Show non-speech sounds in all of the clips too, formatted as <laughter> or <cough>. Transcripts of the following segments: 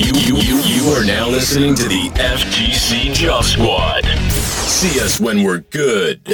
You, you, you, you are now listening to the FGC Job Squad. See us when we're good.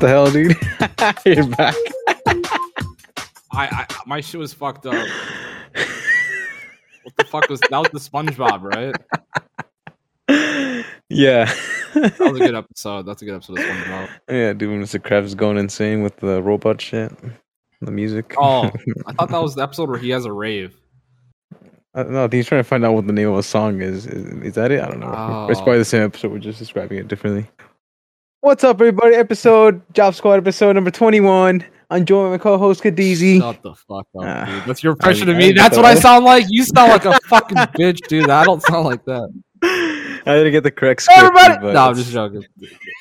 The hell, dude? <laughs> You're back. I, I my shit was fucked up. what the fuck was that? Was the SpongeBob, right? Yeah. That was a good episode. That's a good episode of SpongeBob. yeah, dude, Mr. Krabs is going insane with the robot shit, the music. Oh, I <laughs> thought that was the episode where he has a rave. Uh, I don't know. I think he's trying to find out what the name of a song is. Is, is that it? I don't know. It's Oh. probably the same episode. We're just describing it differently. What's up, everybody? Episode Job Squad, episode number twenty-one. I'm joined with my co-host Khadeezy. Shut the fuck up, Ah. dude. That's your impression I- of me. didn't That's what I sound like. You sound like a fucking bitch, dude. I don't sound like that. <laughs> I didn't get the correct script. Everybody, but no, I'm just joking.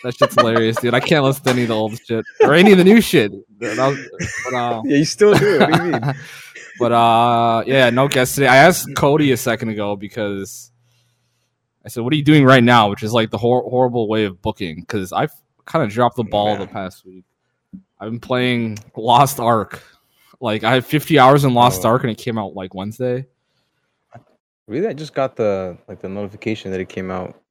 That shit's hilarious, dude. I can't listen to any of the old shit or any of the new shit. That was- but, uh, <laughs> Yeah, you still do it. What do you mean? <laughs> but uh yeah no guest today i asked cody a second ago because i said what are you doing right now which is like the hor- horrible way of booking because i've kind of dropped the ball Yeah. the past week i've been playing lost ark like i have 50 hours in lost Oh. ark and it came out like wednesday Really, I just got the like the notification that it came out.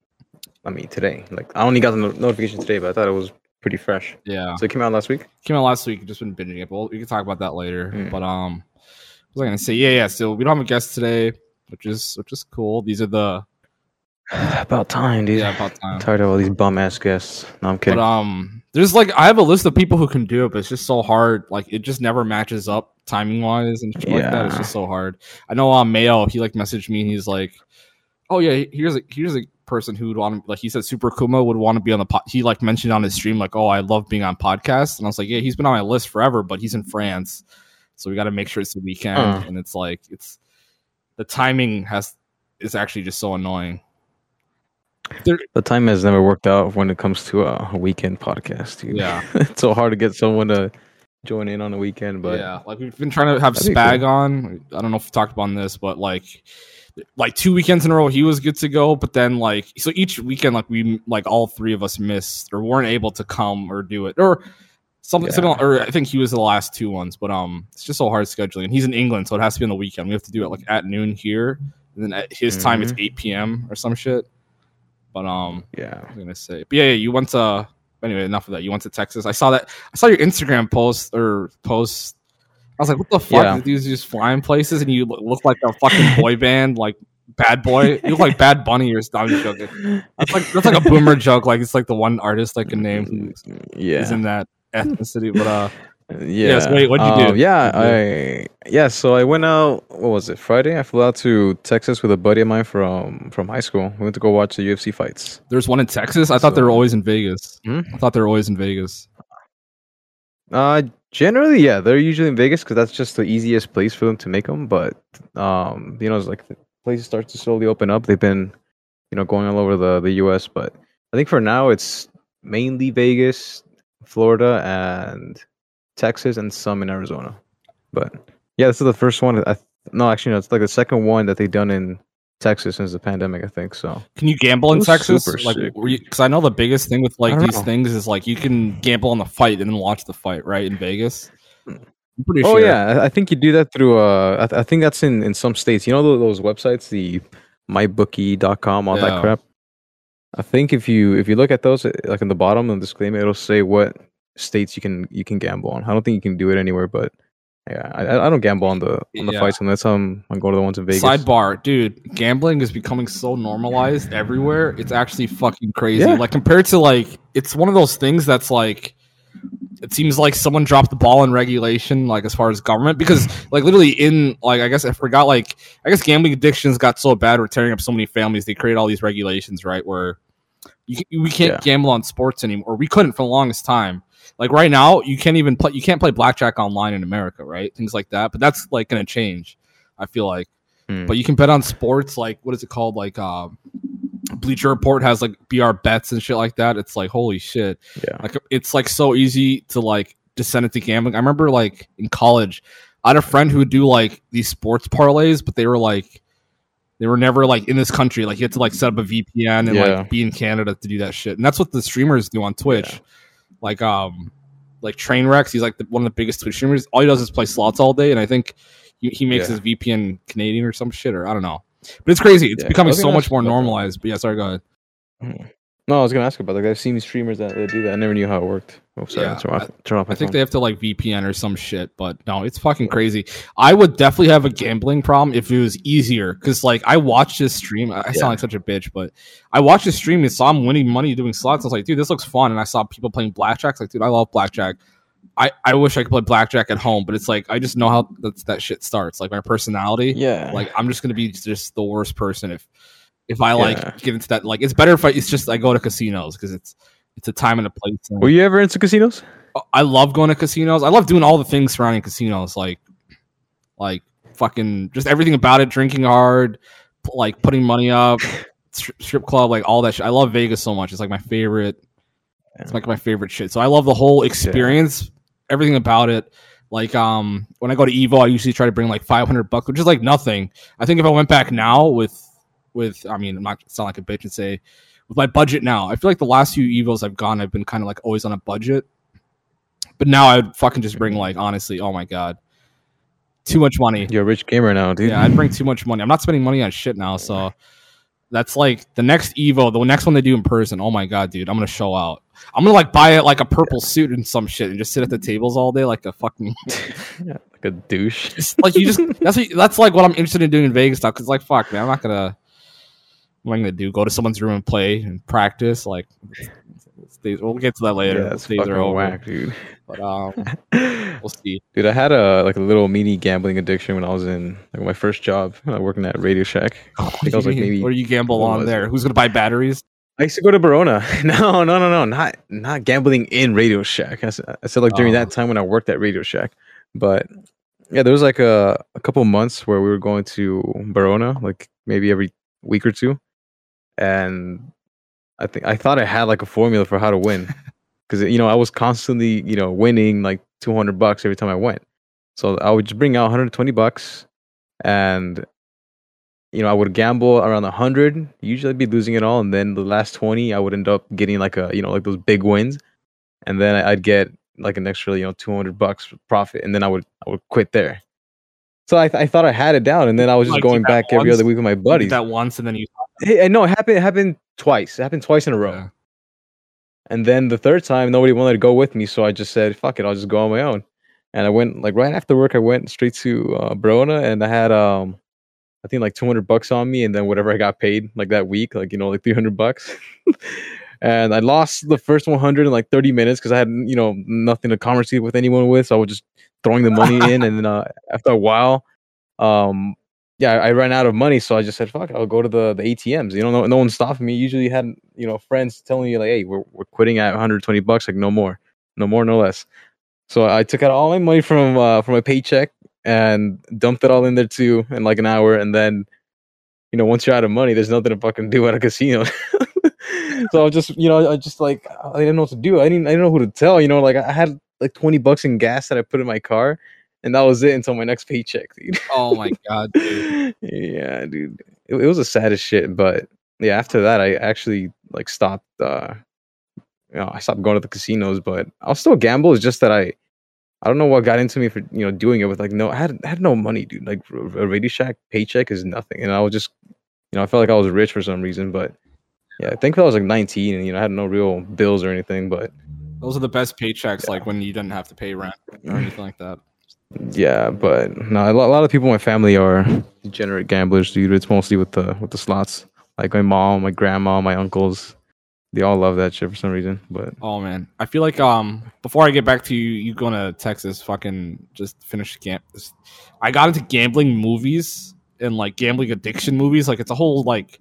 I mean, today. Like, I only got the no- notification today, but I thought it was pretty fresh. yeah So it came out last week. came out last week just been binging it but we can talk about that later Mm. but um what was i gonna say yeah yeah so we don't have a guest today which is which is cool these are the <sighs> About time, dude. yeah about time I'm tired of all these bum ass guests. No, I'm kidding. But um, there's like I have a list of people who can do it, but it's just so hard. Like it just never matches up timing wise and shit like that. It's just so hard. I know um Mayo, he like messaged me and he's like, "Oh yeah, here's a here's a person who would want to like he said Super Akouma would want to be on the pod. He like mentioned on his stream like, "Oh, I love being on podcasts," and I was like, "Yeah, he's been on my list forever, but he's in France, so we got to make sure it's the weekend." Uh. And it's like it's the timing has is actually just so annoying. The time has never worked out when it comes to a, a weekend podcast, dude. Yeah. <laughs> it's so hard to get someone to join in on the weekend, but yeah, like we've been trying to have Spag cool. on. I don't know if we talked about this, but like, like two weekends in a row, he was good to go. But then like, so each weekend, like we like all three of us missed or weren't able to come or do it or something Yeah. similar. Or I think he was the last two ones, but um, it's just so hard scheduling. And he's in England, so it has to be on the weekend. We have to do it like at noon here, and then at his time it's Mhm. eight p.m. or some shit. But um, yeah. I was gonna say, but yeah, yeah, you went to. Anyway, enough of that. You went to Texas. I saw that. I saw your Instagram post or post. I was like, "What the fuck? Yeah. These just flying places, and you look- like a fucking boy <laughs> band, like Bad Boy. You look like Bad Bunny or something." I'm joking. That's like that's like a boomer joke. Like it's like the one artist I can name Yeah. Is in that ethnicity. But uh, Yeah. Yes, wait, what'd you do? Um, yeah, I yeah. So I went out. What was it? Friday. I flew out to Texas with a buddy of mine from from high school. We went to go watch the UFC fights. there's one in Texas. I thought they were always in Vegas. Hmm? I thought they were always in Vegas. Uh, generally, yeah, they're usually in Vegas because that's just the easiest place for them to make them. But um, you know, it's like the places start to slowly open up. They've been, you know, going all over the the U.S. But I think for now it's mainly Vegas, Florida, and Texas, and some in Arizona. But yeah, this is the first one. I no, actually, no, it's like the second one that they've done in Texas since the pandemic. I think so. Can you gamble in Texas? Like, because I know the biggest thing with like these know. things is like you can gamble on the fight and then watch the fight, right? In Vegas. I'm pretty Oh sure. yeah, I- I think you do that through. Uh, I, th- I think that's in in some states. You know those websites, the mybookie.com, all Yeah. that crap. I think if you if you look at those, like in the bottom of the disclaimer, it'll say what states you can you can gamble on. I don't think you can do it anywhere, but yeah, I, I- don't gamble on the on the Yeah. fights unless I'm I go to the ones in Vegas. Sidebar, dude, gambling is becoming so normalized everywhere. It's actually fucking crazy. Yeah. Like compared to like, it's one of those things that's like, it seems like someone dropped the ball in regulation, like as far as government, because like literally in like I guess I forgot like I guess gambling addictions got so bad, we're tearing up so many families. They create all these regulations, right? Where you, we can't Yeah. gamble on sports anymore. We couldn't for the longest time. Like right now you can't even play you can't play blackjack online in America, right? Things like that. But that's like gonna change. I feel like. Hmm. But you can bet on sports like what is it called? Like uh, Bleacher Report has like BR bets and shit like that. It's like holy shit. Yeah. Like it's like so easy to like descend into gambling. I remember like in college, I had a friend who would do like these sports parlays, but they were like they were never like in this country. Like you had to like set up a VPN and Yeah. like be in Canada to do that shit. And that's what the streamers do on Twitch. Yeah. Like um like Trainwrecks. he's like the, one of the biggest Twitch streamers. All he does is play slots all day, and I think he, he makes Yeah. his VPN Canadian or some shit, or I don't know. But it's crazy. It's Yeah. Becoming so much more that. normalized. But yeah, sorry, go ahead. No, I was gonna ask about like I've seen streamers that, that do that. I never knew how it worked. Yeah, turn off, turn off my I think they have to like VPN or some shit, but no, it's fucking crazy. I would definitely have a gambling problem if it was easier because like I watched this stream. I I Yeah. sound like such a bitch, but I watched this stream and saw him winning money doing slots. I was like, dude, this looks fun. And I saw people playing blackjack. It's like, dude, I love blackjack. I, I wish I could play blackjack at home, but it's like I just know how that, that shit starts. Like my personality, yeah, like I'm just gonna be just the worst person if if I like Yeah. get into that. Like it's better if I, it's just I go to casinos because it's it's a time and a place. were you ever into casinos? I love going to casinos. I love doing all the things surrounding casinos, like like fucking just everything about it. Drinking hard, like putting money up, <laughs> strip club, like all that shit. I love Vegas so much. It's like my favorite. It's like my favorite shit. So I love the whole experience, everything about it. Like um, when I go to Evo, I usually try to bring like five hundred bucks, which is like nothing. I think if I went back now with with, I mean, I'm not sound like a bitch and say with my budget now. I feel like the last few Evos I've gone, I've been kind of like always on a budget. But now I would fucking just bring like honestly, oh my god, too much money. You're a rich gamer now, dude. Yeah, I'd bring too much money. I'm not spending money on shit now, so that's like the next Evo, the next one they do in person. Oh my god, dude, I'm gonna show out. I'm gonna like buy it like a purple suit and some shit and just sit at the tables all day like a fucking <laughs> Yeah, like a douche. like you just that's what, that's like what I'm interested in doing in Vegas stuff. Cause like fuck man, I'm not gonna am gonna do? Go to someone's room and play and practice? Like we'll get to that later. Yeah, days fucking are whack, dude. But um, <laughs> we'll see. Dude, I had a like a little mini gambling addiction when I was in like my first job, uh, working at Radio Shack. <laughs> I I was like maybe. what do you gamble on there? it? Who's gonna buy batteries? I used to go to Barona. <laughs> No, no, no, no, not not gambling in Radio Shack. I said, I said like during Oh. that time when I worked at Radio Shack, but yeah, there was like a a couple months where we were going to Barona, like maybe every week or two, and I think I thought I had like a formula for how to win, <laughs> because you know I was constantly you know winning like two hundred bucks every time I went, so I would just bring out one hundred twenty bucks, and you know, I would gamble around a hundred. Usually, I'd be losing it all, and then the last twenty, I would end up getting like a, you know, like those big wins, and then I'd get like an extra, you know, two hundred bucks profit, and then I would, I would quit there. So I, th- I thought I had it down, and then I was just Like, going back every other week with my buddies. that once and then you Know it happened. It happened twice. It happened twice in a row. Yeah. And then the third time, nobody wanted to go with me, so I just said, "Fuck it, I'll just go on my own." And I went like right after work. I went straight to uh, Barona, and I had um, I think like two hundred bucks on me, and then whatever I got paid like that week, like you know, like three hundred bucks. <laughs> and I lost the first one hundred in like thirty minutes because I had you know nothing to conversate with anyone with, so I was just throwing the money in, and then uh, after a while, um, yeah, I ran out of money, so I just said, "Fuck, I'll go to the the ATMs." You know, no, no one's stopping me. Usually, had you know friends telling you like, "Hey, we're we're quitting at 120 bucks, like no more, no more, no less." So I took out all my money from uh, from my paycheck and dumped it all in there too in like an hour, and then, you know, once you're out of money, there's nothing to fucking do at a casino. <laughs> so I just, you know, I just like I didn't know what to do. I didn't I didn't know who to tell. You know, like I had like 20 bucks in gas that I put in my car, and that was it until my next paycheck, dude. Oh my <laughs> god, dude. yeah, dude. It, it was the saddest shit. But yeah, after that, I actually like stopped. uh You know, I stopped going to the casinos, but I'll still gamble. It's just that I, I don't know what got into me for you know doing it with like no, I had I had no money, dude. Like a Radio Shack paycheck is nothing, and I was just, you know, I felt like I was rich for some reason, but. Yeah, I think I was like 19 and you know I had no real bills or anything, but Those are the best paychecks, like when you didn't have to pay rent or <laughs> anything like that. Yeah, but no, a lot, of people in my family are degenerate gamblers, dude. It's mostly with the with the slots. Like my mom, my grandma, my uncles, they all love that shit for some reason. But Oh man, I feel like um before I get back to you, you going to Texas, fucking just finish this- I got into gambling movies and like gambling addiction movies. Like it's a whole like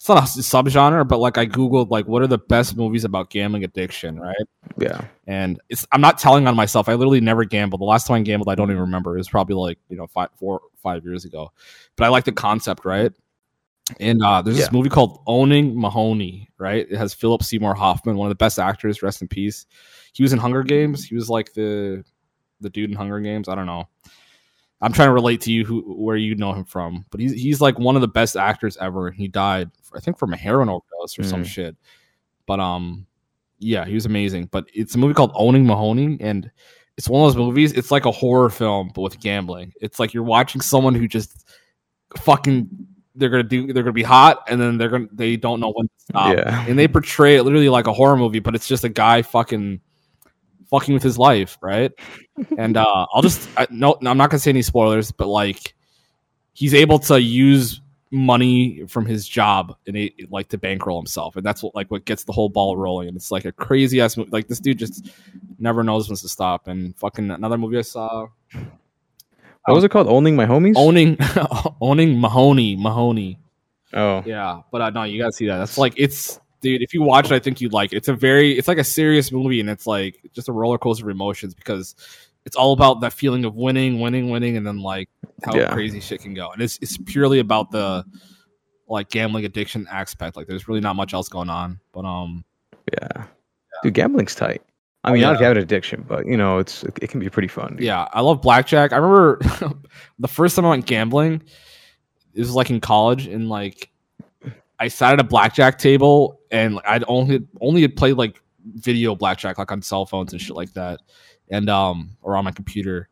it's not a subgenre, but like I googled like what are the best movies about gambling addiction, right? Yeah. And it's I'm not telling on myself. I literally never gambled. The last time I gambled, I don't even remember. It was probably like you know five, four, five years ago. But I like the concept, right? And uh, there's this movie called Owning Mahowny, right? It has Philip Seymour Hoffman, one of the best actors. Rest in peace. He was in Hunger Games. He was like the the dude in Hunger Games. I don't know. I'm trying to relate to you who where you know him from, but he's he's like one of the best actors ever. He died, I think, from a heroin overdose or some Mm. shit. But um, yeah, he was amazing. But it's a movie called Owning Mahowny, and it's one of those movies. It's like a horror film, but with gambling. It's like you're watching someone who just fucking they're gonna do they're gonna be hot, and then they're gonna they don't know when to stop, Yeah. and they portray it literally like a horror movie, but it's just a guy fucking fucking with his life, right? and uh I'll just I, no, I'm not gonna say any spoilers, but like he's able to use money from his job and it, like to bankroll himself, and that's what like what gets the whole ball rolling. And it's like a crazy ass movie. Like this dude just never knows when to stop. And fucking another movie I saw, What was it called? Owning my homies. owning <laughs> owning Mahowny, Mahowny. oh. Yeah, but uh, no, you gotta see that. That's like it's dude. If you watch it, I think you'd like. It. It's a very, it's like a serious movie, and it's like just a roller coaster of emotions because it's all about that feeling of winning, winning, winning, and then like how Yeah. crazy shit can go. And it's it's purely about the like gambling addiction aspect. Like there's really not much else going on. But um, Yeah. Dude, gambling's tight. I Oh, mean, not if yeah. you have an addiction, but you know, it's it, can be pretty fun. dude. yeah, I love blackjack. I remember <laughs> the first time I went gambling. It was like in college, and like I sat at a blackjack table, and I'd only only had played like video blackjack, like on cell phones and shit like that, and um or on my computer,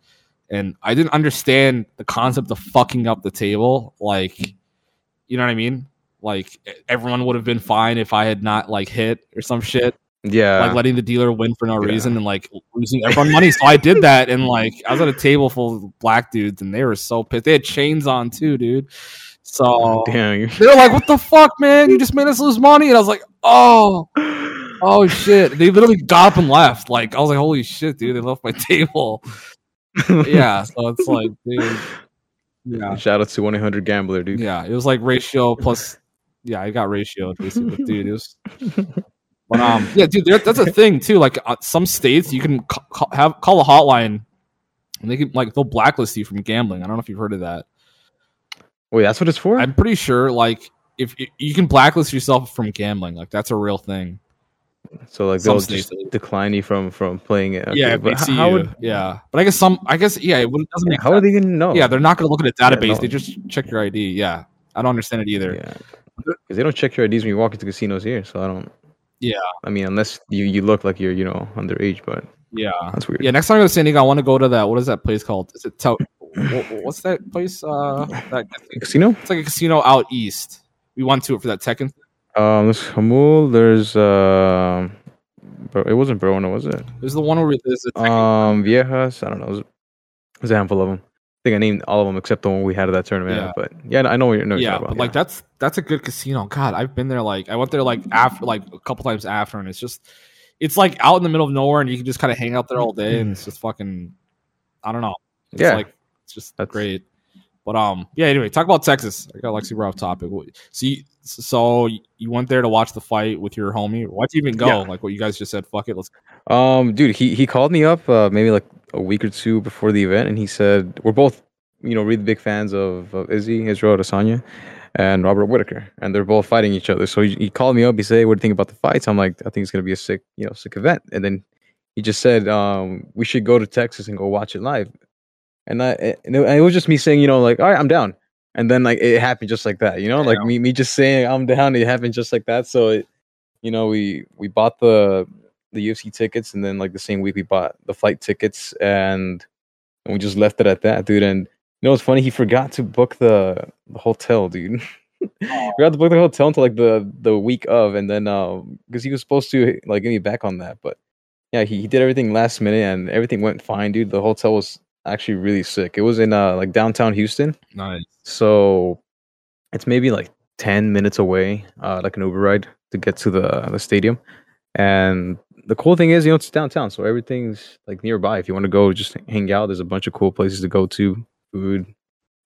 and I didn't understand the concept of fucking up the table. Like, you know what I mean? Like everyone would have been fine if I had not like hit or some shit Yeah. like letting the dealer win for no Yeah. reason and like losing everyone money. So I did <laughs> that, and like I was at a table full of black dudes, and they were so pissed. They had chains on too, dude. So Damn. you- they were like, "What the fuck, man? You just made us lose money." And I was like, "Oh, oh shit!" They literally got up and left. Like I was like, "Holy shit, dude! They left my <laughs> table." yeah, so it's like, dude, yeah, <laughs> Shout out to 1 800 Gambler, dude. yeah. It was like ratio plus. Yeah, I got ratio basically, dude. It was. <laughs> But um, yeah, dude, that's a thing too. Like uh, some states, you can ca- ca- have call a hotline, and they can like they'll blacklist you from gambling. I don't know if you've heard of that. Wait, that's what it's for? I'm pretty sure like if y- you can blacklist yourself from gambling, like that's a real thing. so, like, some they'll just at decline you from from playing it. yeah, Okay, if they but h- see how would yeah, but I guess some. I guess yeah, it doesn't make how are they gonna know? Yeah, they're not to look at a database. no. They just check your ID. Yeah, I don't understand it either. Yeah, because they don't check your IDs when you walk into casinos here. So I don't. Yeah. I mean, unless you you look like you're you know underage, but Yeah. that's weird. Yeah, next time I go to San Diego, I want to go to that. What is that place called? Is it Tel- wh- what's that place? Uh, that Casino? it's like a casino out east. We went to it for that Tekken. Um, there's Jamul. There's um, bro, it wasn't Barona, was it? There's the one where there's a Tekken. Um, Viejas. I don't know. There's, there's a handful of them. I think I named all of them except the one we had at that tournament. Yeah. But yeah, I know what you're, know what you're yeah, about. like that's that's a good casino. God, I've been there. Like I went there like after like a couple times after, and it's just it's like out in the middle of nowhere, and you can just kind of hang out there all day, and it's just fucking. I don't know. It's Yeah. like it's just That's- great. But um, yeah. Anyway, talk about Texas. I got Lexi we're off topic. So you, so you went there to watch the fight with your homie. Why'd you even go? Yeah. Like what you guys just said. Fuck it. Let's. Um, dude, he he called me up uh, maybe like a week or two before the event, and he said we're both, you know, really big fans of, of Izzy Israel Adesanya and Robert Whitaker, and they're both fighting each other. So he, he called me up. He said, hey, "What do you think about the fights?" I'm like, "I think it's gonna be a sick, you know, sick event." And then he just said, um, "We should go to Texas and go watch it live." And I and it, and it was just me saying, you know, like, "All right, I'm down." And then like it happened just like that, you know, like Yeah. me me just saying I'm down. It happened just like that. So it, you know, we we bought the the UFC tickets, and then like the same week we bought the flight tickets, and, and we just left it at that, dude. And you know what's funny? He forgot to book the the hotel, dude. <laughs> forgot to book the hotel until like the the week of, and then um because he was supposed to like get me back on that, but yeah, he, he did everything last minute, and everything went fine, dude. The hotel was actually really sick. It was in uh like downtown Houston. Nice. So it's maybe like 10 minutes away, uh, like an Uber ride to get to the, the stadium. And the cool thing is, you know, it's downtown. So everything's like nearby. If you want to go just hang out, there's a bunch of cool places to go to, food,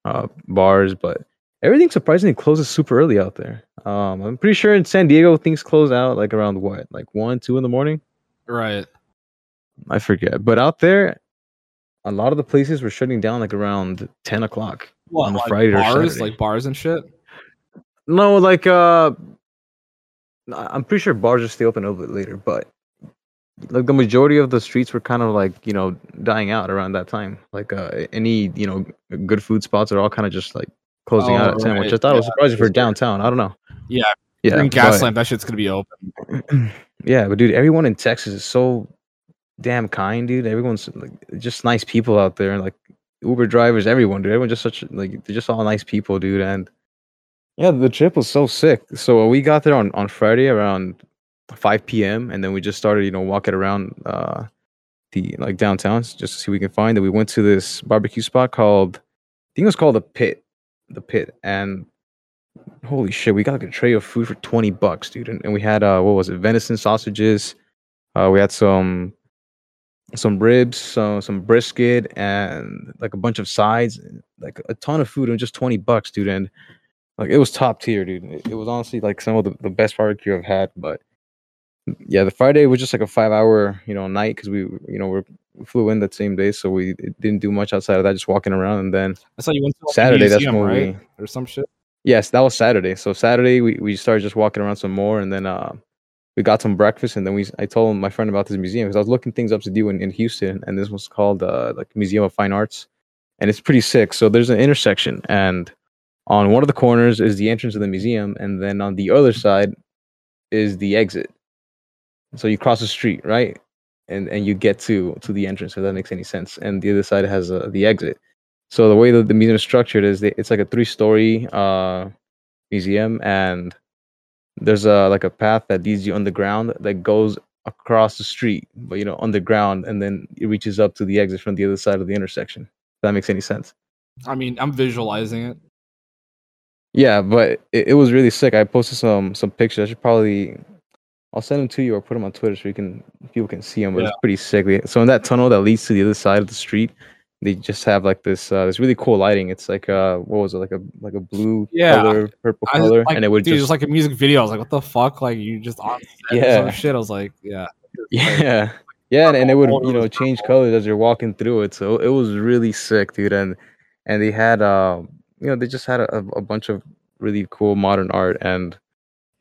uh, bars. But everything surprisingly closes super early out there. Um, I'm pretty sure in San Diego things close out like around what, like one, two in the morning. Right. I forget, but out there, a lot of the places were shutting down like around ten o'clock What, on a like Friday or bars, Saturday. like bars and shit. No, like uh, I'm pretty sure bars just stay open a little bit later, but like the majority of the streets were kind of like you know dying out around that time. Like uh, any you know good food spots are all kind of just like closing out Oh, at ten, which I right. thought was Yeah, surprising for downtown. I don't know. Yeah, Yeah, Green Gaslamp, that shit's gonna be open. <clears throat> yeah, but dude, everyone in Texas is so damn kind, dude. Everyone's like just nice people out there, and like Uber drivers, everyone, dude. Everyone just such like they're just all nice people, dude. And yeah, the trip was so sick. So we got there on on Friday around 5 p.m. and then we just started, you know, walking around uh the like downtown just to see what we can find. And we went to this barbecue spot called I think it was called the Pit, the Pit, and holy shit, we got like a tray of food for 20 bucks, dude. And, and we had uh what was it, venison sausages. Uh we had some some ribs, some some brisket and like a bunch of sides, like a ton of food and just 20 bucks, dude. And like it was top tier, dude. It, it was honestly like some of the, the best barbecue I've had. But yeah, the Friday was just like a five hour, you know, night because we, you know, we're, we flew in that same day, so we didn't do much outside of that, just walking around. And then I saw you went to Saturday, that's museum, when right we or some shit. Yes, that was Saturday. So Saturday we, we started just walking around some more and then uh we got some breakfast and then we I told my friend about this museum because I was looking things up to do in, in Houston and this was called uh like Museum of Fine Arts and it's pretty sick. So there's an intersection and on one of the corners is the entrance of the museum and then on the other side is the exit. So you cross the street, right? And and you get to to the entrance if that makes any sense. And the other side has uh, the exit. So the way that the museum is structured is they, it's like a three-story uh, museum, and there's a like a path that leads you underground that goes across the street, but you know underground, and then it reaches up to the exit from the other side of the intersection. If that makes any sense? I mean, I'm visualizing it. Yeah, but it, it was really sick. I posted some some pictures. I should probably I'll send them to you or put them on Twitter so you can people can see them. But it's pretty sick. So in that tunnel that leads to the other side of the street, they just have like this uh, this really cool lighting. It's like uh what was it like a like a blue Yeah. color, purple I, color, like, and it would dude, it just like a music video. I was like, what the fuck? Like you just on Yeah. shit. I was like, yeah. <laughs> yeah <laughs> yeah and, and it would you know change colors as you're walking through it so it was really sick dude and and they had uh you know they just had a, a bunch of really cool modern art and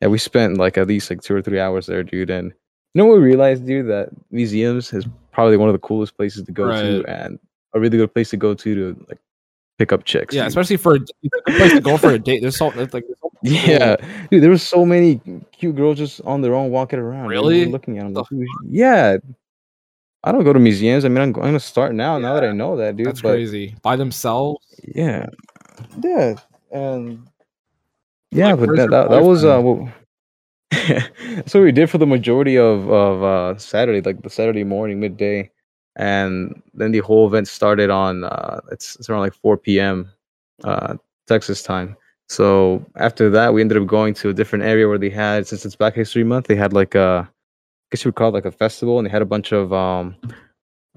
yeah we spent like at least like two or three hours there dude and you know what we realized dude that museums is probably one of the coolest places to go to and a really good place to go to to like pick up chicks Yeah, dude. especially for a, a place to go for a date. There's so it's like so Yeah, dude, there was so many cute girls just on their own walking around. Really? Looking at them. The yeah. I don't go to museums. I mean, I'm going to start now. Now that I know that, dude. that's but crazy. By themselves. yeah, yeah, and yeah, Like, but that that, that was uh, that's what <laughs> we did for the majority of of uh Saturday, like the Saturday morning, midday, and then the whole event started on uh it's it's around like 4 p.m. uh Texas time. So after that, we ended up going to a different area where they had since it's Black History Month, they had like a I guess you would call it like a festival, and they had a bunch of um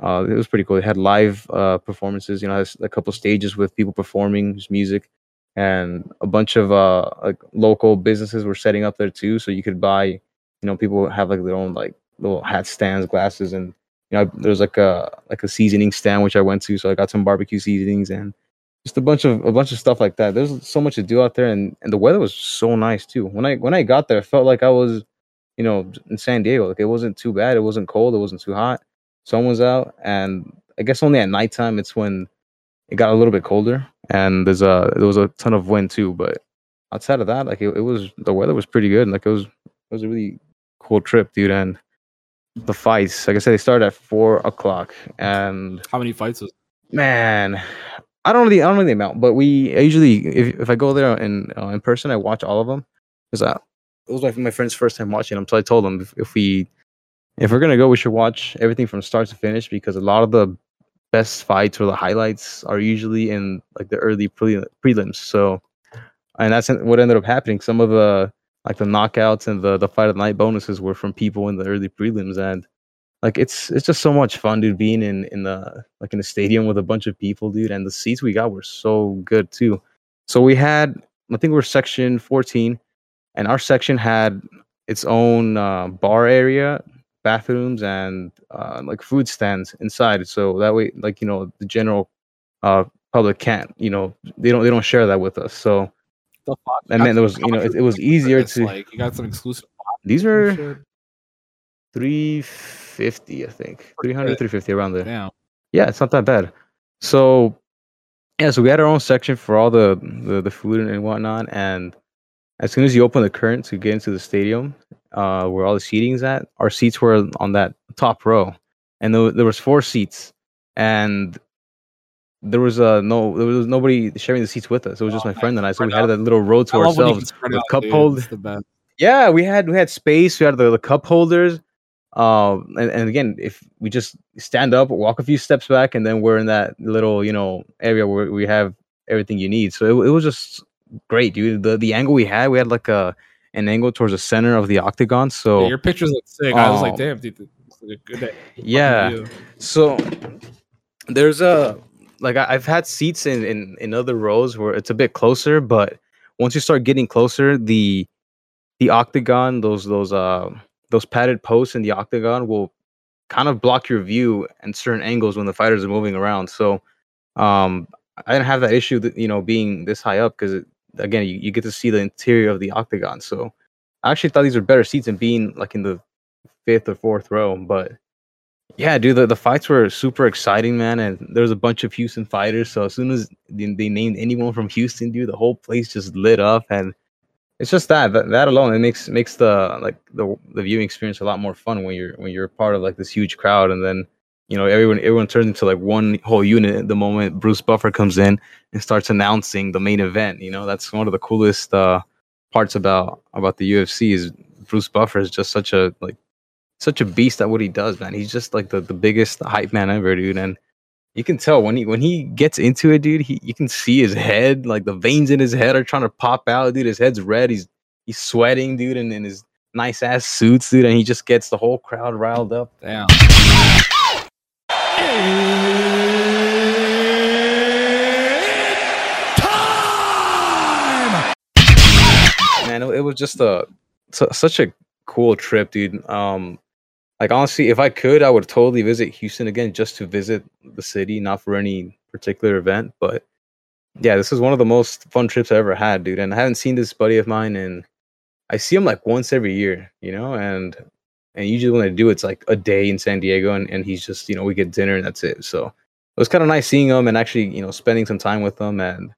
uh it was pretty cool. They had live uh performances, you know, a couple stages with people performing music and a bunch of uh like local businesses were setting up there too so you could buy you know people have like their own like little hat stands glasses and you know there's like a like a seasoning stand which i went to so i got some barbecue seasonings and just a bunch of a bunch of stuff like that. There's so much to do out there and and the weather was so nice too. When i when i got there i felt like i was you know in san diego. Like it wasn't too bad it wasn't cold it wasn't too hot. Sun was out and i guess only at nighttime it's when it got a little bit colder and there's a there was a ton of wind too but outside of that like it, it was the weather was pretty good. Like it was it was a really cool trip dude and the fights. Like i said they started at four o'clock and How many fights was man i don't know the i don't know the amount but we I usually if, if i go there in uh, in person i watch all of them. Because uh, it was like my friend's first time watching them so i told them if, if we if we're gonna go we should watch everything from start to finish because a lot of the best fights or the highlights are usually in like the early pre- prelims. So and that's what ended up happening. Some of the like the knockouts and the the fight of the night bonuses were from people in the early prelims and like it's it's just so much fun dude being in in the like in the stadium with a bunch of people dude and the seats we got were so good too so we had I think we we're section 14, and our section had its own uh, bar area, bathrooms, and uh, like food stands inside. So that way, like you know, the general uh, public can't, you know, they don't they don't share that with us. So The fuck? and then there was, you know, it, it was easier to. like you got some exclusive. These are 350, I think, 300, 350 around there. Damn. Yeah, it's not that bad. So yeah, so we had our own section for all the the, the food and, and whatnot. And as soon as you open the current to get into the stadium, uh, where all the seating's at, our seats were on that top row, and there, there was four seats, and there was uh no there was nobody sharing the seats with us. It was just Oh, my friend and I. So we had that little row to I love when you can ourselves. with out, cup dude. hold- the. Yeah, we had we had space. We had the, the cup holders. Um, and, and again, if we just stand up, walk a few steps back, and then we're in that little, you know, area where we have everything you need. So it, it was just great, dude. The the angle we had, we had like a an angle towards the center of the octagon. So Yeah, your pictures look sick. I was like, Oh. damn, dude, this is a good day. yeah, So there's a like I, I've had seats in, in in other rows where it's a bit closer, but once you start getting closer, the the octagon, those those uh those padded posts in the octagon will kind of block your view and certain angles when the fighters are moving around. So um I didn't have that issue that you know being this high up because again you, you get to see the interior of the octagon. So I actually thought these were better seats than being like in the fifth or fourth row, but yeah, dude, the, the fights were super exciting, man. And there was a bunch of Houston fighters. So as soon as they, they named anyone from Houston, dude, the whole place just lit up. And it's just that that, that alone it makes makes the like the the viewing experience a lot more fun when you're when you're part of like this huge crowd. And then you know everyone everyone turns into like one whole unit the moment Bruce Buffer comes in and starts announcing the main event. You know that's one of the coolest uh, parts about about the UFC is Bruce Buffer is just such a like such a beast at what he does, man. He's just like the, the biggest hype man ever, dude. And you can tell when he when he gets into it, dude. He you can see his head, like the veins in his head are trying to pop out, dude. His head's red. He's he's sweating, dude, and in his nice ass suits, dude. And he just gets the whole crowd riled up. Damn. man it, it was just a such a cool trip dude um like honestly if i could i would totally visit houston again just to visit the city not for any particular event but yeah this is one of the most fun trips i ever had dude and i haven't seen this buddy of mine and i see him like once every year you know and and usually when i do it's like a day in san diego and, and he's just you know we get dinner and that's it so it was kind of nice seeing him and actually you know spending some time with him and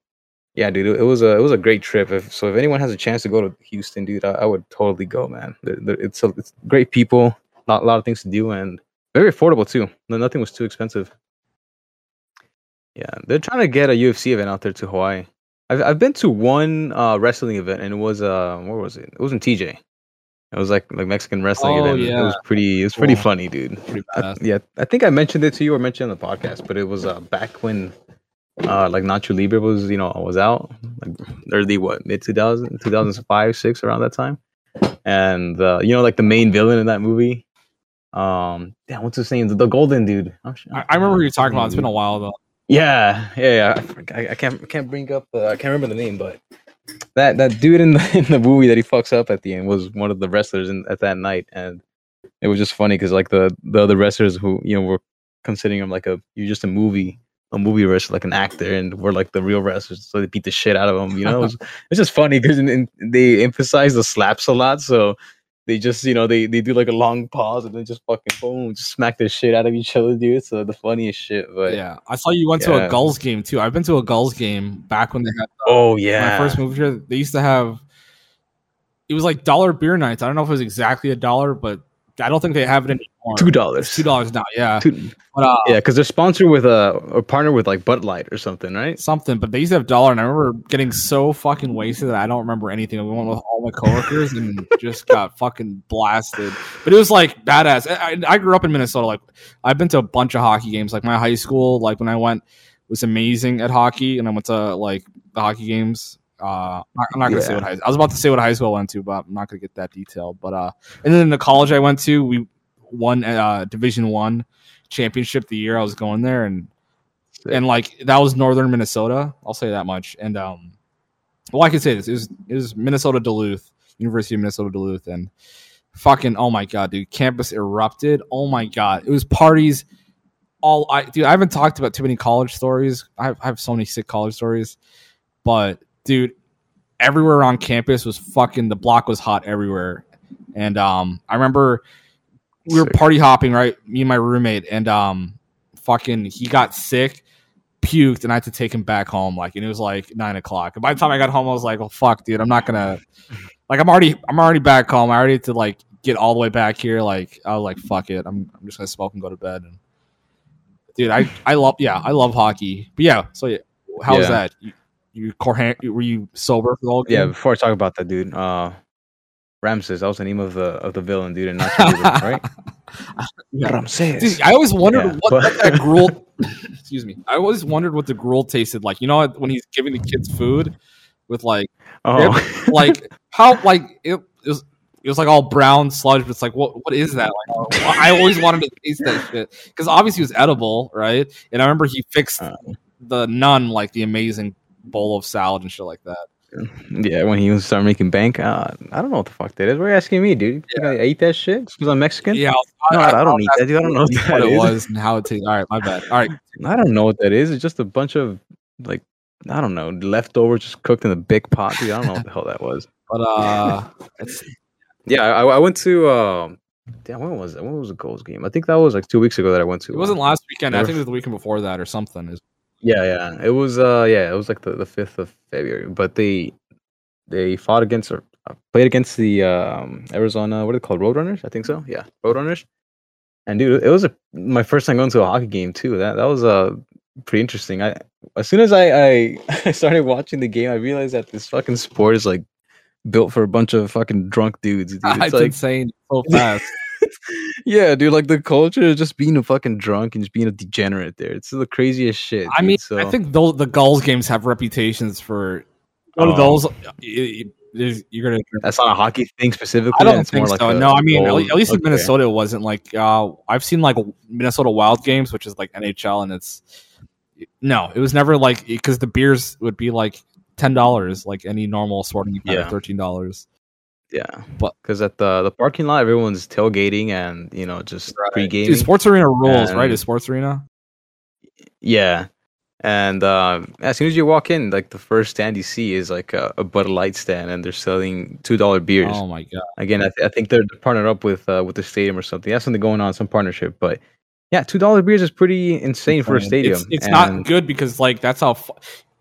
yeah, dude, it was a it was a great trip. If, so if anyone has a chance to go to Houston, dude, I, I would totally go, man. It's a, it's great people, lot lot of things to do, and very affordable too. No, nothing was too expensive. Yeah, they're trying to get a UFC event out there to Hawaii. I've I've been to one uh, wrestling event, and it was uh where was it? It was in TJ. It was like like Mexican wrestling Oh, event. It was pretty. It was pretty Cool. funny, dude. Pretty I- yeah, I think I mentioned it to you or mentioned it on the podcast, but it was uh, back when uh, like Nacho Libre was, you know, was out, like early what mid 2000, 2005, six around that time, and uh, you know, like the main villain in that movie. Um, damn, what's his name? The, the golden dude. Sh- I, I remember you're talking about. It's been a while though. Yeah, yeah, yeah. I, I, can't, I can't bring up. Uh, I can't remember the name, but that that dude in the <laughs> in the movie that he fucks up at the end was one of the wrestlers in, at that night, and it was just funny because like the the other wrestlers who you know were considering him like a you're just a movie a movie wrestler like an actor, and we're like the real wrestlers, so they beat the shit out of him. You know, it <laughs> it's just funny because they emphasize the slaps a lot, so. They just, you know, they, they do like a long pause and then just fucking boom, just smack the shit out of each other, dude. So the funniest shit. But yeah, I saw you went to a Gulls game too. I've been to a Gulls game back when they had uh, oh yeah, when I first moved here. They used to have it was like dollar beer nights. I don't know if it was exactly a dollar, but I don't think they have it anymore. two dollars. Two dollars now. Yeah, Two, but uh, yeah, because they're sponsored with a or partner with like Bud Light or something, right? something. But they used to have dollar, and I remember getting so fucking wasted that I don't remember anything. We went with all my coworkers and <laughs> just got fucking blasted. But it was like badass. I, I- I grew up in Minnesota. Like I've been to a bunch of hockey games. Like my high school, like when I went, was amazing at hockey, and I went to like the hockey games. Uh, I'm not gonna say Yeah. what high. I was about to say what high school I went to, but I'm not gonna get that detail. But uh, and then the college I went to, we won uh Division One championship the year I was going there, and and like that was northern Minnesota. I'll say that much. And um, well, I can say this. It was, it was Minnesota Duluth, University of Minnesota Duluth, and fucking oh my god, dude, campus erupted. Oh my god, it was parties. All I dude, I haven't talked about too many college stories. I have, I have so many sick college stories, but dude, everywhere on campus was fucking. The block was hot everywhere, and um, I remember we were Sick. party hopping, right? Me and my roommate, and um, fucking, he got sick, puked, and I had to take him back home. Like, and it was like nine o'clock. And by the time I got home, I was like, "Oh fuck, dude, I'm not gonna." Like, I'm already, I'm already back home. I already had to like get all the way back here. Like, I was like, "Fuck it, I'm, I'm just gonna smoke and go to bed." And dude, I, I love, yeah, I love hockey. But yeah, so yeah, how was that? You, you were you sober for the whole Yeah, before I talk about that, dude, uh, Ramses, that was the name of the of the villain, dude, and Nacho Libre, right? <laughs> Yeah. Ramses. Dude, I always wondered Yeah, what, but- what that gruel. <laughs> excuse me. I always wondered what the gruel tasted like. You know, when he's giving the kids food with like, oh, like how like it, it was. It was like all brown sludge, but it's like, what? What is that? Like, I always wanted to taste that shit because obviously it was edible, right? And I remember he fixed Uh. the nun like the amazing bowl of salad and shit like that. yeah, when he was started making bank, uh, I don't know what the fuck that is. What are you asking me, dude? Think I ate that shit because I'm Mexican? Yeah, No, I, I don't eat that, dude. I don't know what what it was and how it tastes. All right, my bad. All right, I don't know what that is. It's just a bunch of like I don't know leftovers just cooked in a big pot. Dude, I don't know what the hell that was. <laughs> but uh, <laughs> Yeah, I, I went to. Um, damn, when was that? When was the Gulls game? I think that was like two weeks ago that I went to. it wasn't last weekend. I think it was the weekend before that or something. Is Yeah, yeah. It was. Uh, yeah, it was like the the fifth of February. But they they fought against or uh, played against the um, Arizona. What are they called? Roadrunners, I think so. Yeah, Roadrunners. And dude, it was a, my first time going to a hockey game too. That that was uh pretty interesting. I as soon as I I, I <laughs> started watching the game, I realized that this fucking sport is like built for a bunch of fucking drunk dudes. Dude. <laughs> it's It's like insane so fast. Yeah, dude. Like the culture is just being a fucking drunk and just being a degenerate there. It's the craziest shit. I mean, so. I think those the Gulls games have reputations for one of those. You're gonna. That's not a hockey thing specifically. I don't think more like so. a no, I mean, at goal- at least in. Minnesota, it wasn't like. Uh, I've seen like Minnesota Wild games, which is like NHL, and it's no, it was never like because the beers would be like ten dollars, like any normal sporting event, Yeah. thirteen dollars. Yeah, But- because at the the parking lot, everyone's tailgating and you know just pre-gaming. Sports arena rules, right? Is sports arena? Yeah, and um, as soon as you walk in, like the first stand you see is like a, a Bud Light stand, and they're selling two dollar beers. Oh my god! Again, I, th- I think they're partnered up with uh, with the stadium or something. That's something going on, some partnership. But yeah, two dollar beers is pretty insane for a stadium. It's, it's not good because like that's how. Fu-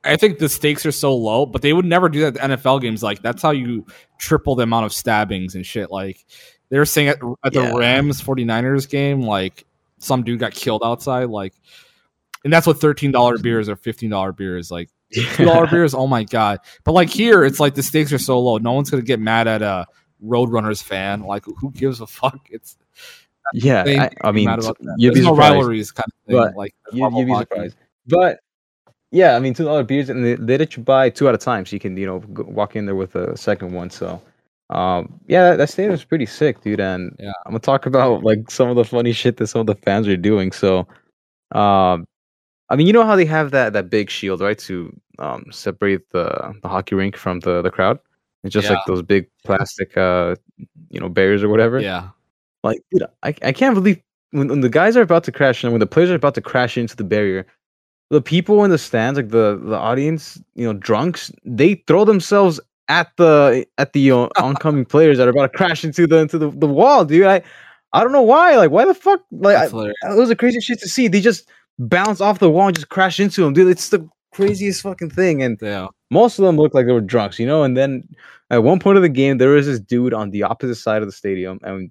I think the stakes are so low, but they would never do that at NFL games. Like that's how you triple the amount of stabbings and shit. Like they were saying at, at the Yeah. Rams 49ers game, like some dude got killed outside. Like, and that's what thirteen dollar beers or fifteen dollar beers. Like two dollar beers. Oh my god! But like here, it's like the stakes are so low. No one's gonna get mad at a Roadrunners fan. Like who gives a fuck? It's yeah, I, I mean, mad about that. you'd be no surprised. rivalries kind of thing. But like You, normal you'd be surprised. But yeah, I mean, two dollar beers, and they, they let you buy two at a time, so you can you know go, walk in there with a second one. So, um, yeah, that, that stadium's pretty sick, dude. And Yeah. I'm gonna talk about like some of the funny shit that some of the fans are doing. So, um, I mean, you know how they have that that big shield, right, to um separate the the hockey rink from the the crowd. It's just Yeah. like those big plastic, uh, you know, barriers or whatever. Yeah. Like, dude, I, I can't believe when, when the guys are about to crash and when the players are about to crash into the barrier, the people in the stands, like the the audience, you know, drunks, they throw themselves at the at the uh, <laughs> oncoming players that are about to crash into the into the, the wall, dude. I I don't know why. Like, why the fuck? Like, I, it was a crazy shit to see. They just bounce off the wall and just crash into them, dude. It's the craziest fucking thing. And Yeah. most of them looked like they were drunks, you know. And then at one point of the game, there was this dude on the opposite side of the stadium, and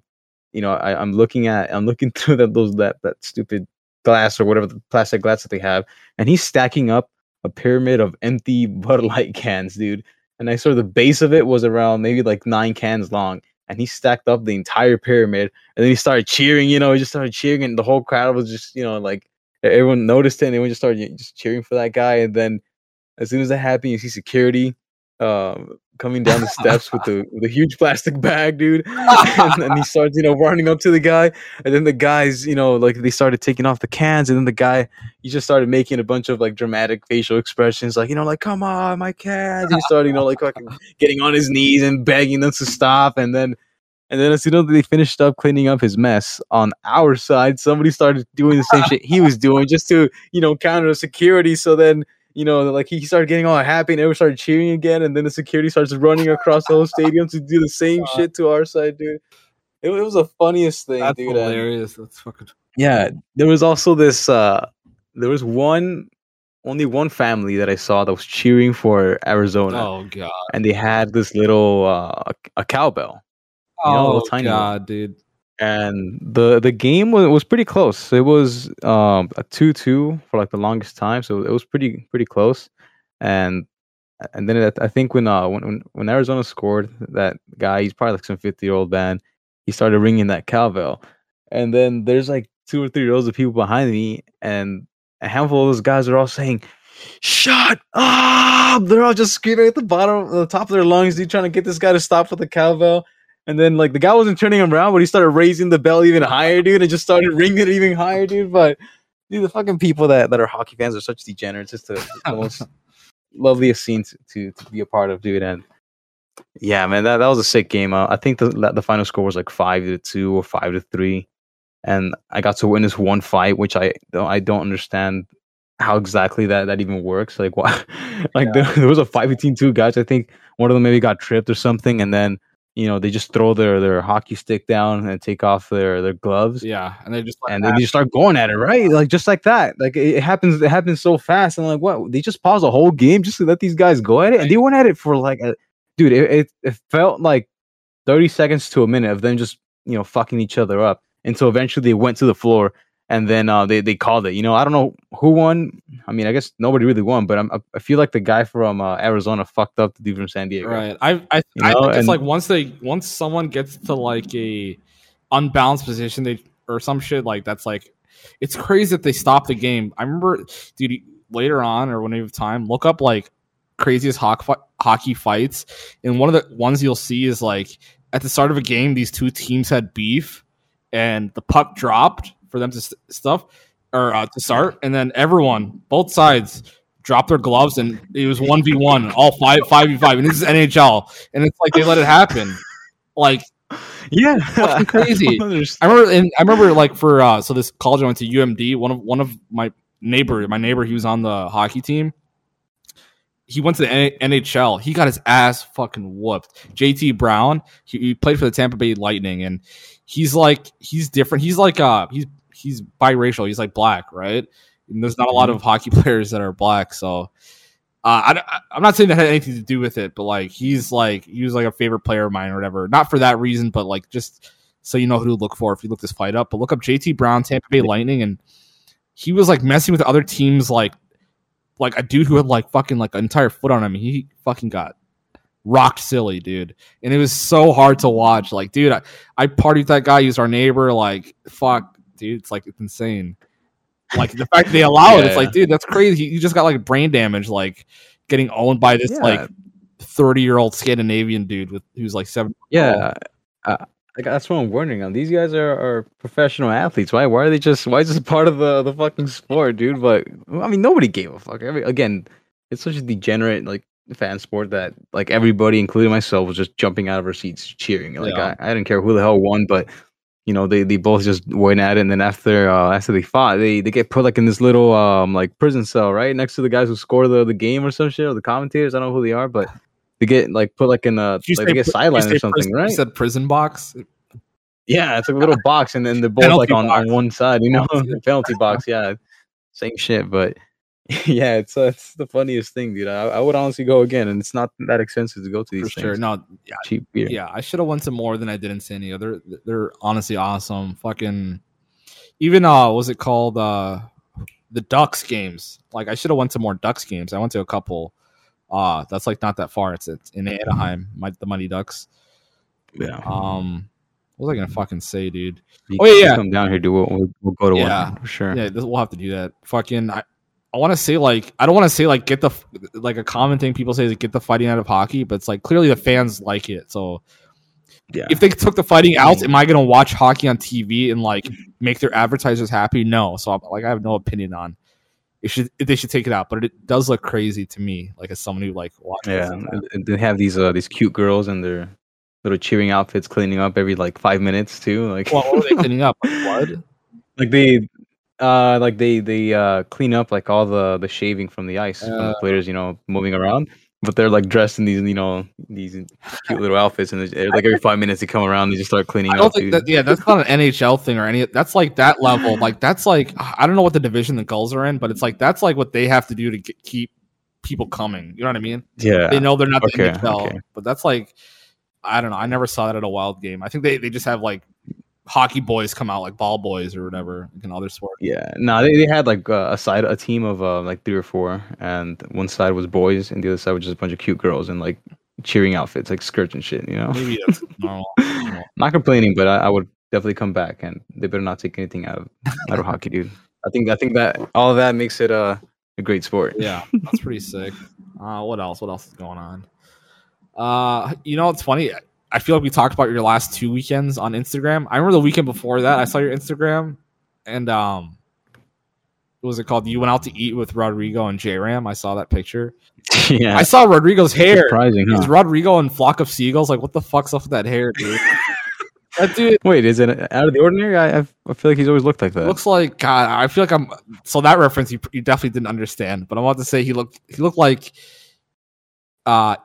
you know, I, I'm looking at, I'm looking <laughs> through that those that that stupid glass or whatever the plastic glass that they have, and he's stacking up a pyramid of empty <laughs> Bud Light cans, dude. And I saw the base of it was around maybe like nine cans long, and he stacked up the entire pyramid, and then he started cheering. You know, he just started cheering, and the whole crowd was just, you know, like everyone noticed it, and everyone just started just cheering for that guy, and then as soon as that happened, you see security um, coming down the <laughs> steps with the with a huge plastic bag, dude. <laughs> and then he starts, you know, running up to the guy, and then the guys, you know, like they started taking off the cans, and then the guy he just started making a bunch of like dramatic facial expressions, like you know, like come on, my cans. He started, you know, like fucking getting on his knees and begging them to stop, and then. And then as soon as they finished up cleaning up his mess on our side, somebody started doing the same shit he was doing just to, you know, counter security. So then you know, like he started getting all happy and everyone started cheering again, and then the security starts running across the whole stadium to do the same shit to our side, dude. It, it was the funniest thing, That's dude. and- hilarious. That's fucking. yeah, there was also this. uh There was one, only one family that I saw that was cheering for Arizona, Oh god. and they had this little uh a cowbell. You know, Oh tiny one. god, dude. And the the game was, was pretty close. It was um a two two for like the longest time, so it was pretty pretty close. And and then it, I think when uh when, when Arizona scored, that guy he's probably like some fifty year old man. He started ringing that cowbell, and then there's like two or three rows of people behind me, and a handful of those guys are all saying. Shut up! They're all just screaming at the bottom, the top of their lungs, dude, trying to get this guy to stop with the cowbell. And then like the guy wasn't turning him around, but he started raising the bell even higher, dude, and just started <laughs> ringing it even higher, dude. But dude, the fucking people that, that are hockey fans are such degenerates. It's the, the most <laughs> loveliest scene to, to, to be a part of, dude. And yeah, man, that, that was a sick game. Uh, I think the the final score was like five to two or five to three, and I got to witness one fight, which I don't I don't understand how exactly that that even works. Like why? <laughs> like there, there was a fight between two guys. I think one of them maybe got tripped or something, and then you know they just throw their their hockey stick down and take off their their gloves. Yeah, and they just like, and then they just start going at it right? Like just like that. Like it, happens it happens so fast. And like what? They just pause the whole game just to let these guys go at it? And they went at it for like a dude it, it, it felt like 30 seconds to a minute of them just you know fucking each other up until eventually they went to the floor and then uh, they, they called it. You know i don't know who won. I mean i guess nobody really won but I'm, i feel like the guy from uh, arizona fucked up the dude from san diego. Right. I I, You I know, think it's and- like once they once someone gets to like a unbalanced position, they or some shit like that's like it's crazy that they stop the game. I remember, dude, later on or when you have time, look up like craziest hockey hockey fights, and one of the ones you'll see is like at the start of a game, these two teams had beef, and the puck dropped for them to st- stuff or uh, to start, and then everyone, both sides. Dropped their gloves and it was one v one, all five five v five, and this is NHL, and it's like they let it happen, like yeah crazy. <laughs> I. I remember, and I remember like for uh, so this college I went to UMD. One of one of my neighbor, my neighbor, he was on the hockey team. He went to the NHL. He got his ass fucking whooped. JT Brown. He, he played for the Tampa Bay Lightning, and he's like he's different. He's like uh he's he's biracial. He's like black, right? And there's not a lot of hockey <laughs> players that are black, so. Uh, I, I'm not saying that had anything to do with it, but like he's like he was like a favorite player of mine or whatever. Not for that reason, but like just so you know who to look for if you look this fight up. But look up JT Brown, Tampa Bay Lightning, and he was like messing with other teams, like like a dude who had like fucking like an entire foot on him. He fucking got rocked silly, dude, and it was so hard to watch. Like, dude, I, I partied with that guy. He was our neighbor. Like, fuck, dude, it's like it's insane. Like the fact they allow it, it's Yeah. like, dude, that's crazy. You just got like brain damage, like getting owned by this Yeah. like thirty year old Scandinavian dude with who's like seven. Yeah, uh, like, that's what I'm wondering. On these guys are, are professional athletes. Why? Why are they just? Why is this part of the the fucking sport, dude? But I mean, nobody gave a fuck. Every, again, it's such a degenerate like fan sport that like everybody, including myself, was just jumping out of our seats cheering. Like Yeah. I, I didn't care who the hell won, but you know they, they both just went at it. And then after uh, after they fought, they they get put like in this little um like prison cell right next to the guys who score the the game or some shit or the commentators. I don't know who they are, but. They get like put like in a like they get sidelined or something, prison- right? You said prison box. Yeah, it's like a little box, and then they're both Penalty like on, box. on one side, you know, penalty <laughs> box. Yeah, same shit, but <laughs> yeah, it's uh, it's the funniest thing, dude. I, I would honestly go again, and it's not that expensive to go to For these sure. things. No, yeah, Cheap beer. yeah. I should have went to more than I did in San Diego. They're they're honestly awesome. Fucking even uh, what was it called? Uh, the Ducks games. Like I should have went to more Ducks games. I went to a couple. Uh that's like not that far. It's, it's in Anaheim. My, the Mighty Ducks. yeah. Um, what was I gonna fucking say, dude? You oh, yeah. Come down here, dude. We'll, we'll, we'll go to Yeah. one for sure. Yeah, this, we'll have to do that. Fucking, I I want to say like I don't want to say like get the like a common thing people say is get the fighting out of hockey, but it's like clearly the fans like it. So Yeah. if they took the fighting out, am I going to watch hockey on TV and like make their advertisers happy? No. So I'm, like I have no opinion on it should if they should take it out, but it does look crazy to me, like as someone who like watches. Yeah, and and- and they have these uh these cute girls in their little cheering outfits, cleaning up every like five minutes too. Like, Well, what were they <laughs> cleaning up? Like blood? like they, uh, like they they uh clean up like all the the shaving from the ice from the players, you know, moving around. But they're like dressed in these, you know, these cute little outfits, and they- like every five minutes they come around, and they just start cleaning I don't up. think dude. that. Yeah, that's not an NHL thing or any. That's like that level. Like that's like I don't know what the division the Gulls are in, but it's like that's like what they have to do to get, keep people coming. You know what I mean? yeah, They know they're not the Okay, NHL, okay. but that's like I don't know. I never saw that at a wild game. I think they, they just have like hockey boys come out like ball boys or whatever like in other sports. Yeah, no, they, they had like uh, a side, a team of uh, like three or four, and one side was boys, and the other side was just a bunch of cute girls in like cheering outfits, like skirts and shit. You know, Maybe <laughs> that's normal. Not complaining, but I, I would definitely come back, and they better not take anything out of out of <laughs> hockey, dude. I think I think that all of that makes it uh, a great sport. Yeah, that's pretty sick. Uh, what else? What else is going on? Uh, you know, it's funny. I feel like we talked about your last two weekends on Instagram. I remember the weekend before that. I saw your Instagram, and um, what was it called? You went out to eat with Rodrigo and J Ram. I saw that picture. <laughs> yeah, I saw Rodrigo's hair. surprising, Is huh? Rodrigo and flock of seagulls? Like, what the fuck's up with that hair, dude? <laughs> that dude Wait, is it out of the ordinary? I I I feel like he's always looked like that. looks like God. I feel like I'm. So that reference you, you definitely didn't understand, but I'm about to say he looked he looked like, uh,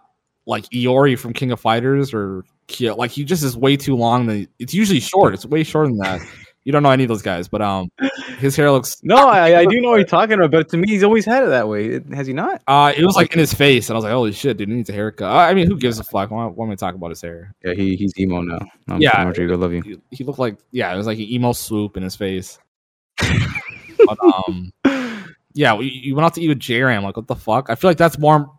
like Iori from King of Fighters or Kyo. Like he just is way too long. It's usually short. It's way shorter than that. <laughs> You don't know any of those guys, but um, his hair looks. no, I, I do know what you're talking about, but to me, he's always had it that way. Has he not? Uh, it was like in his face, and I was like, "Holy shit, dude! He needs a haircut." I mean, who gives a fuck? Why, why am I talking about his hair? Yeah, he he's emo now. I'm Yeah. Rodrigo, love you. He, he looked like yeah, it was like an emo swoop in his face. <laughs> but um, yeah, we, you went out to eat with J Ram. Like, what the fuck? I feel like that's more.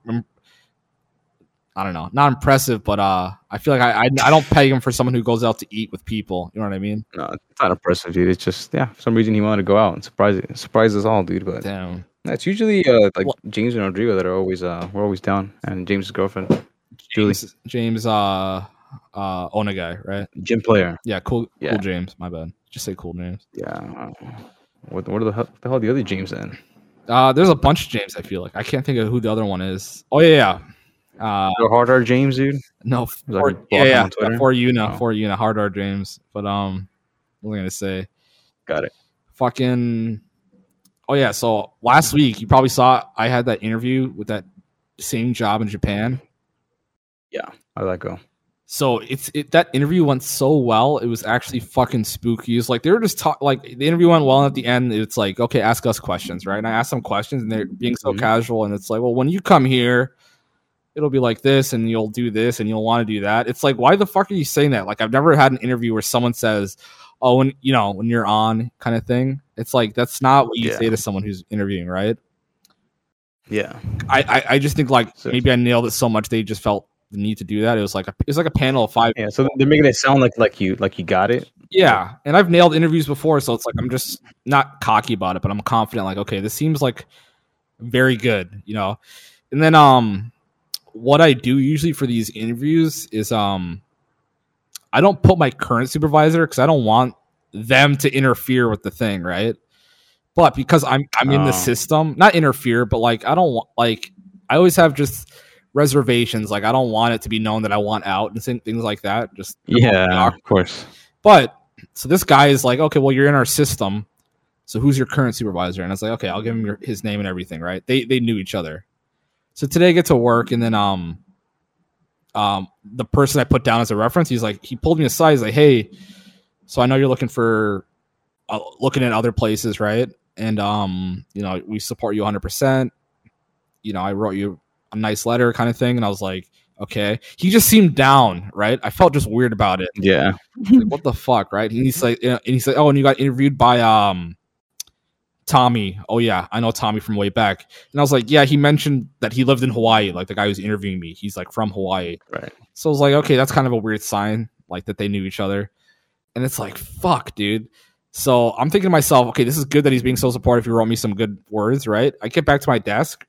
I don't know, not impressive, but uh, I feel like I, I I don't peg him for someone who goes out to eat with people. You know what I mean? No, it's not impressive, dude. It's just yeah, for some reason he wanted to go out and surprise surprise us all, dude. But Damn. it's usually uh, like Well- James and Rodrigo that are always uh we're always down, and James' girlfriend, Julie, James, James uh uh Onagai, right? gym player. Yeah, cool Yeah. cool James, my bad. Just say cool James. Yeah. What what are the hell, the hell are the other James then? Uh there's a bunch of James, I feel like. I can't think of who the other one is. Oh yeah, yeah. Uh The hard hard James, dude. no like for, you block yeah, yeah, for Una, Oh. for Una, hard R James. But um what was I gonna say? Got it. Fucking Oh yeah, so last week you probably saw I had that interview with that same job in Japan. Yeah, how'd that go? So it's it that interview went so well. It was actually fucking spooky. It's like they were just talk like the interview went well, and at the end it's like, okay, ask us questions, right? And I asked them questions, and they're being so Mhm. casual, and it's like, well, when you come here, it'll be like this, and you'll do this, and you'll want to do that. It's like, why the fuck are you saying that? Like, I've never had an interview where someone says, oh, when you know when you're on, kind of thing. It's like that's not what you Yeah. say to someone who's interviewing, right? Yeah. I, I I just think like So- maybe I nailed it so much they just felt the need to do that. It was like a, it was like a panel of five Yeah. So they're making it sound like like you like you got it. Yeah, and I've nailed interviews before, so it's like I'm just not cocky about it, but I'm confident. Like, okay, this seems like very good, you know. And then, um, what I do usually for these interviews is, um, I don't put my current supervisor because I don't want them to interfere with the thing, right? But because I'm I'm in the Oh. system, not interfere, but like I don't want like I always have just reservations. Like I don't want it to be known that I want out and things like that. Just Yeah, of course. but so this guy is like, okay, well, you're in our system. So who's your current supervisor? And I was like, okay, I'll give him your, his name and everything, right? They they knew each other. So today I get to work, and then um, um, the person I put down as a reference, he's like, he pulled me aside. He's like, hey, so I know you're looking for, uh, looking at other places, right? And um, you know, we support you 100. percent You know, I wrote you a nice letter, kind of thing, and I was like, okay. He just seemed down, right? I felt just weird about it Yeah. like, what the fuck, right? And he's like, and he's like, oh, and you got interviewed by um Tommy. Oh yeah, I know Tommy from way back. And I was like, yeah, he mentioned that he lived in Hawaii. Like the guy who's interviewing me, he's like from Hawaii. Right. So I was like, okay, that's kind of a weird sign, like that they knew each other. And it's like, fuck, dude. So I'm thinking to myself, okay, this is good that he's being so supportive. He wrote me some good words, right? I get back to my desk,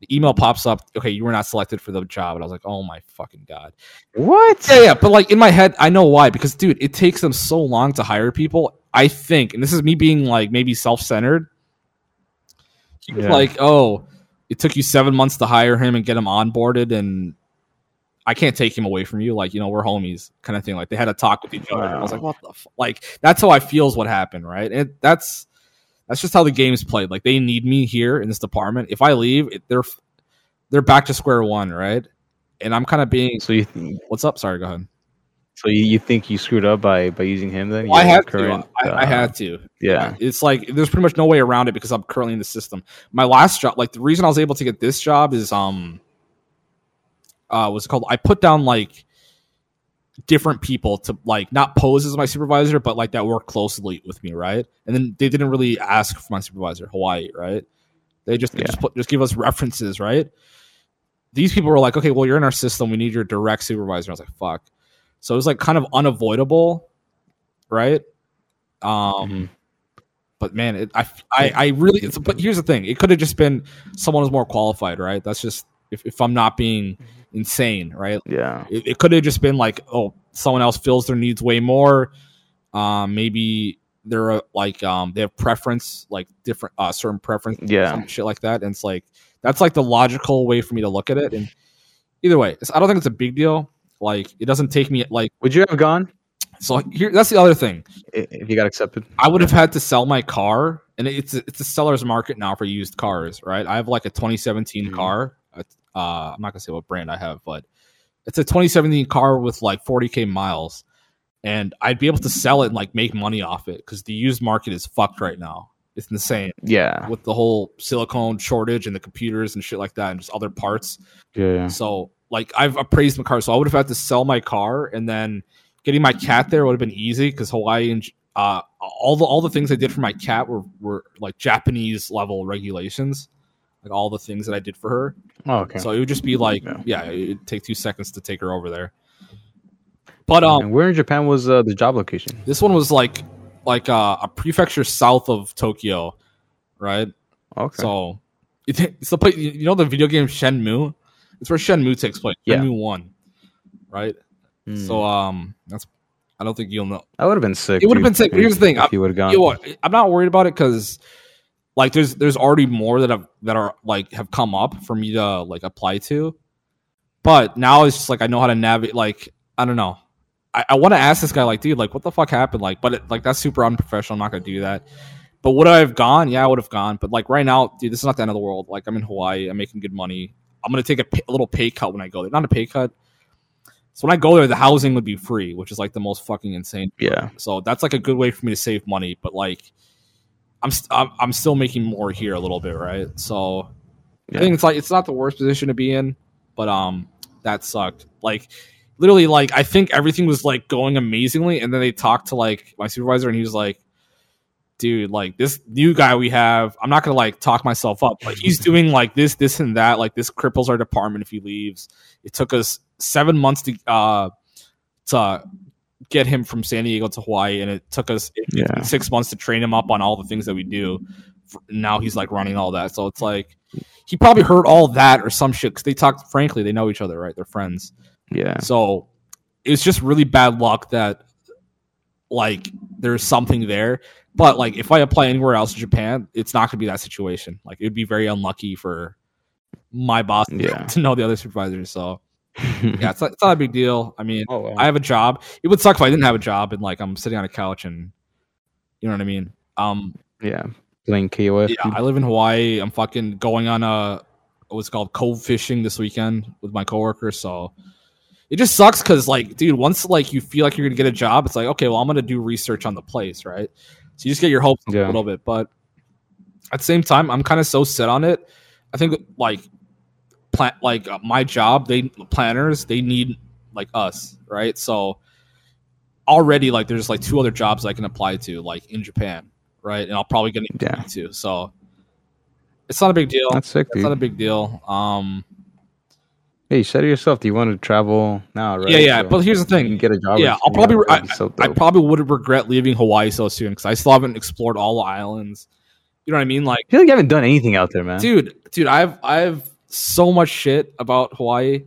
the email pops up. Okay, you were not selected for the job, and I was like, oh my fucking god. What? Yeah, yeah, but like in my head, I know why because dude, it takes them so long to hire people. I think, and this is me being like maybe self-centered. Yeah. Like, oh, it took you seven months to hire him and get him onboarded, and I can't take him away from you. Like, you know, we're homies, kind of thing. Like they had a talk with each other. I was like, what the f-? like that's how I feel is what happened, right? And that's that's just how the game's played. Like they need me here in this department. If I leave, it, they're they're back to square one, right? And I'm kind of being So you th- what's up? Sorry, go ahead. So you, you think you screwed up by by using him then? Well, I had current, to. I, I uh, had to. Yeah. It's like there's pretty much no way around it because I'm currently in the system. My last job, like the reason I was able to get this job is um uh what's it called? I put down like different people to like not pose as my supervisor, but like that work closely with me, right? And then they didn't really ask for my supervisor, Hawaii, right? They just they Yeah. just put, just give us references, right? These people were like, okay, well, you're in our system. We need your direct supervisor. I was like, fuck. So it was like kind of unavoidable, right? Um, Mhm. but man, it, I, I, I really. It's, but here's the thing: it could have just been someone who's more qualified, right? That's just if, if I'm not being insane, right? Yeah. It, it could have just been like, oh, someone else fills their needs way more. Um, maybe they're uh, like um they have preference, like different uh certain preference, Yeah. some shit like that. And it's like that's like the logical way for me to look at it. And either way, it's, I don't think it's a big deal. Like it doesn't take me like Would you have gone so. Here, that's the other thing. if you got accepted? I would have had to sell my car, and it's a, it's a seller's market now for used cars, right? I have like a 2017 Mhm. car. Uh, I'm not gonna say what brand I have, but it's a 2017 car with like 40k miles, and I'd be able to sell it and like make money off it because the used market is fucked right now. It's insane Yeah. with the whole silicone shortage and the computers and shit like that, and just other parts. Yeah. yeah. So like I've appraised my car, so I would have had to sell my car, and then getting my cat there would have been easy because Hawaii and uh, all the all the things I did for my cat were were like Japanese level regulations, like all the things that I did for her. Oh, okay. So it would just be like, Yeah. yeah, it'd take two seconds to take her over there. But um, and where in Japan was uh, the job location? this one was like like uh, a prefecture south of Tokyo, right? Okay. So it, <laughs> it's the place. You know the video game Shenmue. It's where Shenmue takes place. Yeah. Shenmue one, right? Hmm. So um, that's. I don't think you'll know. that would have been sick. It would've been sick, here's the thing, If I'm- you would have gone. You know? I'm not worried about it because, like, there's there's already more that have that are like have come up for me to like apply to, but now it's just like I know how to navigate. Like I don't know. I, I want to ask this guy, like, dude, like, what the fuck happened? Like, but it, like that's super unprofessional. I'm not gonna do that. But would I have gone? Yeah, I would have gone. But like right now, dude, this is not the end of the world. Like I'm in Hawaii. I'm making good money. I'm gonna take a, pay, a little pay cut when I go there. Not a pay cut. So when I go there, the housing would be free, which is like the most fucking insane Yeah. so that's like a good way for me to save money. But like, I'm st- I'm, I'm still making more here a little bit, right? So Yeah. I think it's like it's not the worst position to be in, but um, that sucked. Like literally, like I think everything was like going amazingly, and then they talked to like my supervisor, and he was like. Dude, like this new guy we have, I'm not gonna like talk myself up, but he's <laughs> doing like this, this, and that. Like this cripples our department if he leaves. It took us seven months to uh to get him from San Diego to Hawaii, and it took us Yeah. six months to train him up on all the things that we do. Now he's like running all that, so it's like he probably heard all that or some shit because they talked. Frankly, they know each other, right? They're friends. Yeah. So it's just really bad luck that like there's something there. But like if I apply anywhere else in Japan, it's not going to be that situation. Like it would be very unlucky for my boss <laughs> Yeah. to know the other supervisors. So <laughs> yeah, it's not, it's not a big deal. I mean, Oh, wow. I have a job. It would suck if I didn't have a job and like I'm sitting on a couch and you know what I mean. Um, yeah. Playing KOF. yeah, I live in Hawaii. I'm fucking going on a what's called cove fishing this weekend with my coworkers. So it just sucks because like, dude, once like you feel like you're gonna get a job, it's like okay, well, I'm gonna do research on the place, right? So you just get your hopes Yeah. a little bit, but at the same time, I'm kind of so set on it. I think like plan like uh, my job, they planners they need like us, right? So already like there's like two other jobs I can apply to like in Japan, right? And I'll probably get Yeah. So it's not a big deal. That's sick, It's not a big deal. Um, Hey, you said it yourself. Do you want to travel now, right? Yeah, yeah. So but here's the you can thing. get a job. Yeah, I'll probably. that'd I, so I probably would regret leaving Hawaii so soon because I still haven't explored all the islands. You know what I mean? Like, I feel like you haven't done anything out there, man. dude, dude, I've I've so much shit about Hawaii,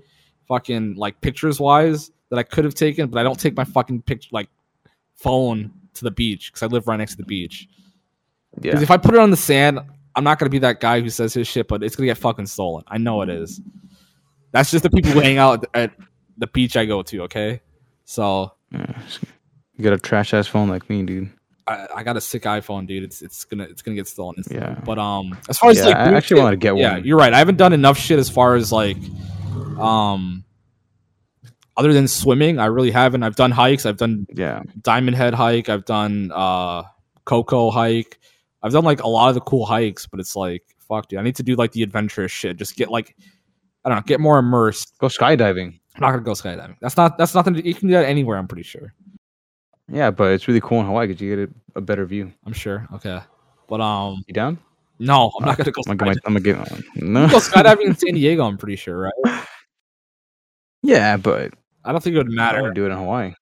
fucking like pictures wise that I could have taken, but I don't take my fucking picture like phone to the beach because I live right next to the beach. Yeah. Because if I put it on the sand, I'm not gonna be that guy who says his shit, but it's gonna get fucking stolen. I know it is. That's just the people who hang out at the beach I go to. Okay, so Yeah. you got a trash ass phone like me, dude. I, I got a sick iPhone, dude. It's it's gonna it's gonna get stolen. instantly. Yeah. But um, as far as Yeah, like I actually wanted to get one. yeah, you're right. I haven't done enough shit as far as like um, other than swimming. I really haven't. I've done hikes. I've done Yeah, Diamond Head hike. I've done uh Koko hike. I've done like a lot of the cool hikes, but it's like fuck, dude. I need to do like the adventurous shit. Just get like I don't know, get more immersed. go skydiving. I'm not gonna go skydiving. That's not that's nothing. You can do that anywhere. I'm pretty sure. Yeah, but it's really cool in Hawaii because you get a, a better view. I'm sure. Okay, but um, You down? no, I'm not gonna go. I'm gonna, skydiving. I'm gonna get. No. go skydiving in San <laughs> Diego. I'm pretty sure, right? yeah, but I don't think it would matter. to do it in Hawaii.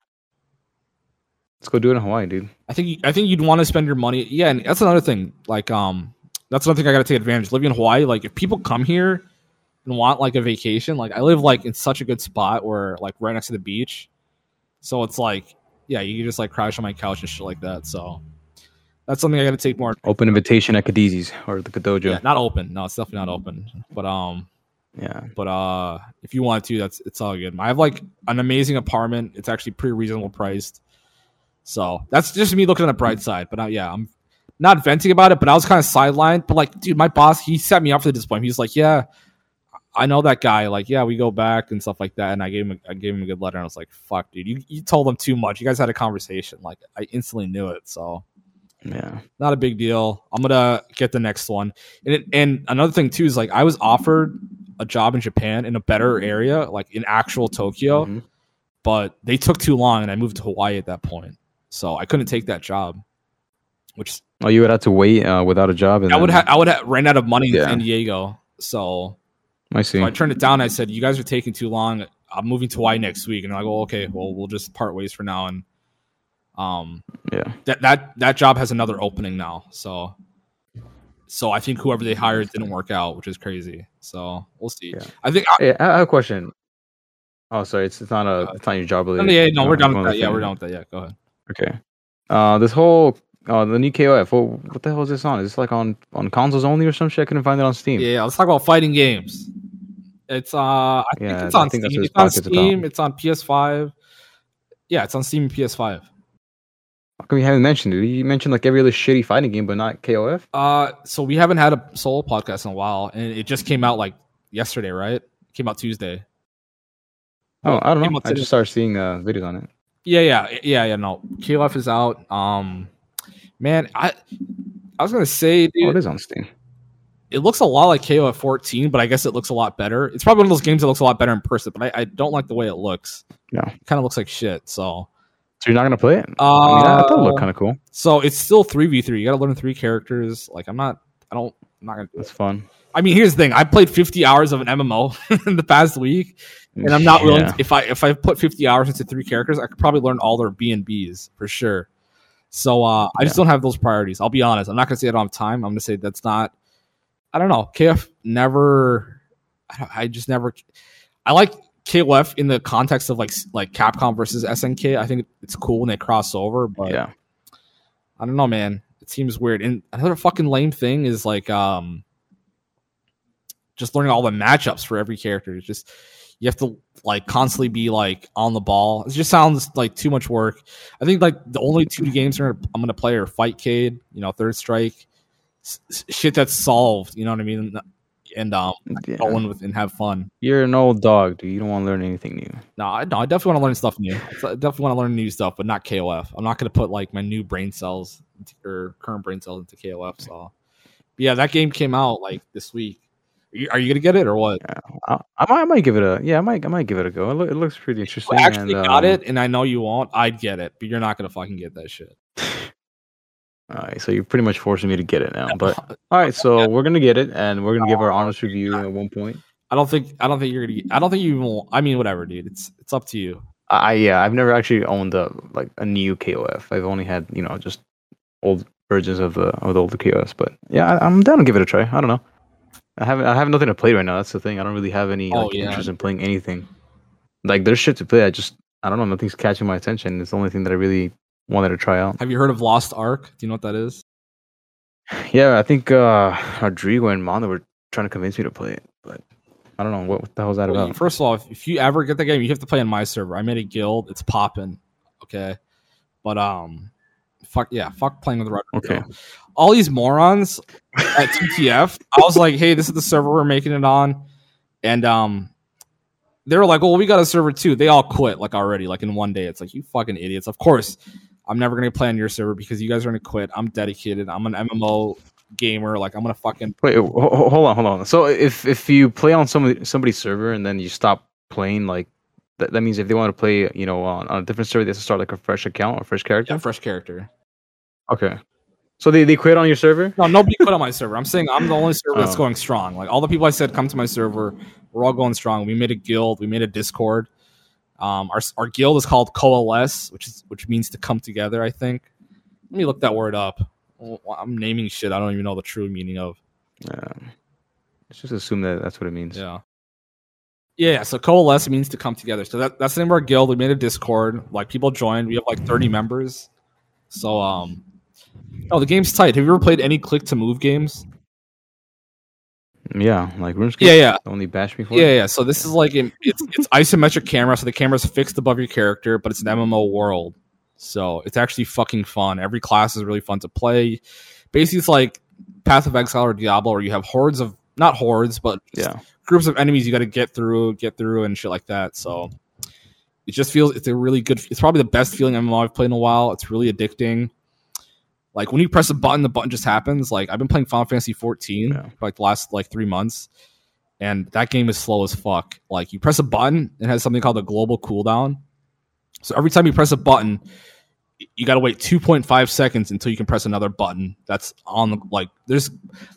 Let's go do it in Hawaii, dude. I think I think you'd want to spend your money. Yeah, and that's another thing. Like um, that's another thing I got to take advantage. Living in Hawaii, like if people come here and want like a vacation, like I live like in such a good spot where like right next to the beach, so it's like yeah, you can just like crash on my couch and shit like that. So that's something I got to take more. Open invitation at Khadeezy's or the Kadojo. Yeah, not open. No, it's definitely not open. But um, yeah. but uh, if you want to, that's it's all good. I have like an amazing apartment. It's actually pretty reasonable priced. So that's just me looking on the bright side. But uh, yeah, I'm not venting about it, but I was kind of sidelined. But like, dude, my boss he set me up for the disappointment. He's like, yeah, I know that guy. Like, yeah, we go back and stuff like that. And I gave him a, I gave him a good letter, and I was like, fuck, dude, you you told him too much. You guys had a conversation. Like, I instantly knew it. So Yeah. not a big deal. I'm gonna get the next one. And it, and another thing too is like I was offered a job in Japan in a better area, like in actual Tokyo, Mhm. but they took too long, and I moved to Hawaii at that point, so I couldn't take that job. Which Oh, you would have to wait uh, without a job. And I would then- have I would have ran out of money in San Diego, so, I see. so I turned it down. I said, "You guys are taking too long. I'm moving to Hawaii next week," and like, "Well, okay, well, we'll just part ways for now." And um, yeah. that that that job has another opening now. So so I think whoever they hired didn't work out, which is crazy. So we'll see. Yeah. I think I I have a question. Oh, sorry. It's, it's not a. It's not your job. related. yeah, no, we're done with that. Yeah, we're done with that. Yeah, go ahead. Okay. Uh, this whole uh, the new KOF. What, what the hell is this on? Is this like on on consoles only or some shit? I couldn't find it on Steam. Yeah, let's talk about fighting games. It's uh I think Yeah, it's on think Steam. It's on Steam, about. it's on PS5. Yeah, it's on Steam and PS5. How come you haven't mentioned it? You mentioned like every other shitty fighting game, but not KOF. Uh so we haven't had a solo podcast in a while, and it just came out like yesterday, right? It came out Tuesday. Oh, I don't know. I just started seeing uh, videos on it. Yeah, yeah, yeah, yeah. No, KOF is out. Um, man, I I was gonna say, Oh, dude, it is on Steam. It looks a lot like KOF 14, but I guess it looks a lot better. It's probably one of those games that looks a lot better in person, but I, I don't like the way it looks. No. It kind of looks like shit. So, So you're not gonna play it? uh, I mean, I, thought it looked kind of cool. so it's still three v three. You got to learn three characters. Like, I'm not, I don't, I'm not gonna. That's fun. I mean, here's the thing: I played 50 hours of an MMO <laughs> in the past week, and I'm not willing. Yeah. To, if I if I put 50 hours into three characters, I could probably learn all their B and Bs for sure. So uh, I just don't have those priorities. I'll be honest. I'm not gonna say I don't have time. I'm gonna say that's not. I don't know. KF never. I, don't, I just never. I like KOF in the context of like like Capcom versus SNK. I think it's cool when they cross over, but yeah. I don't know, man. It seems weird. And another fucking lame thing is like um just learning all the matchups for every character. It's just you have to like constantly be like on the ball. It just sounds like too much work. I think like the only two games I'm gonna play are Fightcade, you know, Third Strike, shit that's solved. You know what I mean? And um, Yeah. go in with and have fun. You're an old dog, dude. You don't want to learn anything new. No, I, no, I definitely want to learn stuff new. I definitely want to learn new stuff, but not KOF. I'm not going to put like my new brain cells into, or current brain cells into KOF. So, but yeah, that game came out like this week. Are you, are you going to get it or what? I, I might, I might give it a yeah. I might, I might give it a go. It, loo- it looks pretty interesting. I actually and, got um, it, and I know you won't. I'd get it, but you're not going to fucking get that shit. All right, so you're pretty much forcing me to get it now. But <laughs> all right, so we're gonna get it, and we're gonna give our honest review at one point. I don't think I don't think you're gonna. I don't think you will. I mean, whatever, dude. It's it's up to you. I yeah, I've never actually owned a like a new KOF. I've only had you know just old versions of the of the older KOFs. But yeah, I, I'm down to give it a try. I don't know. I haven't I have nothing to play right now. That's the thing. I don't really have any Oh, like, yeah. interest in playing anything. Like there's shit to play. I just I don't know. Nothing's catching my attention. It's the only thing that I really wanted to try out. Have you heard of Lost Ark? Do you know what that is? Yeah, I think uh Rodrigo and Mondo were trying to convince me to play it, but I don't know what, what the hell was that Well, about. First of all, if, if you ever get the game, you have to play on my server. I made a guild. It's popping. Okay, but um, fuck yeah, fuck playing with Rodrigo. Okay. All these morons at TTF. I was like, hey, this is the server we're making it on, and um, they were like, well, we got a server too. They all quit like already, like in one day. It's like you fucking idiots. Of course, I'm never gonna play on your server because you guys are gonna quit. I'm dedicated. I'm an MMO gamer. Like I'm gonna fucking Wait, ho- ho- hold on, hold on. So if if you play on somebody somebody's server and then you stop playing, like that, that means if they want to play, you know, on, on a different server, they have to start like a fresh account or fresh character. yeah, fresh character. Okay. So they, they quit on your server? No, nobody quit on my server. I'm saying I'm the only server that's Oh. going strong. Like all the people I said come to my server, we're all going strong. We made a guild, we made a Discord. Um, our our guild is called Coalesce, which is which means to come together. I think. Let me look that word up. I'm naming shit. I don't even know the true meaning of. Yeah. let's just assume that that's what it means. Yeah. Yeah, so coalesce means to come together. So that, that's the name of our guild. We made a Discord. Like people joined. We have like 30 members. So um Oh, the game's tight. Have you ever played any click to move games? Yeah, like RuneScape. Yeah, yeah. Only bash me for Yeah, it? yeah. So this is like it's it's isometric camera, so the camera's fixed above your character, but it's an MMO world. So it's actually fucking fun. Every class is really fun to play. Basically, it's like Path of Exile or Diablo, where you have hordes of not hordes, but Yeah. groups of enemies you got to get through, get through, and shit like that. So it just feels it's a really good. It's probably the best feeling MMO I've played in a while. It's really addicting. Like when you press a button, the button just happens. Like I've been playing Final Fantasy 14 Yeah. for like the last like three months, and that game is slow as fuck. Like you press a button, it has something called a global cooldown. So every time you press a button, you got to wait 2.5 seconds until you can press another button. That's on the like there's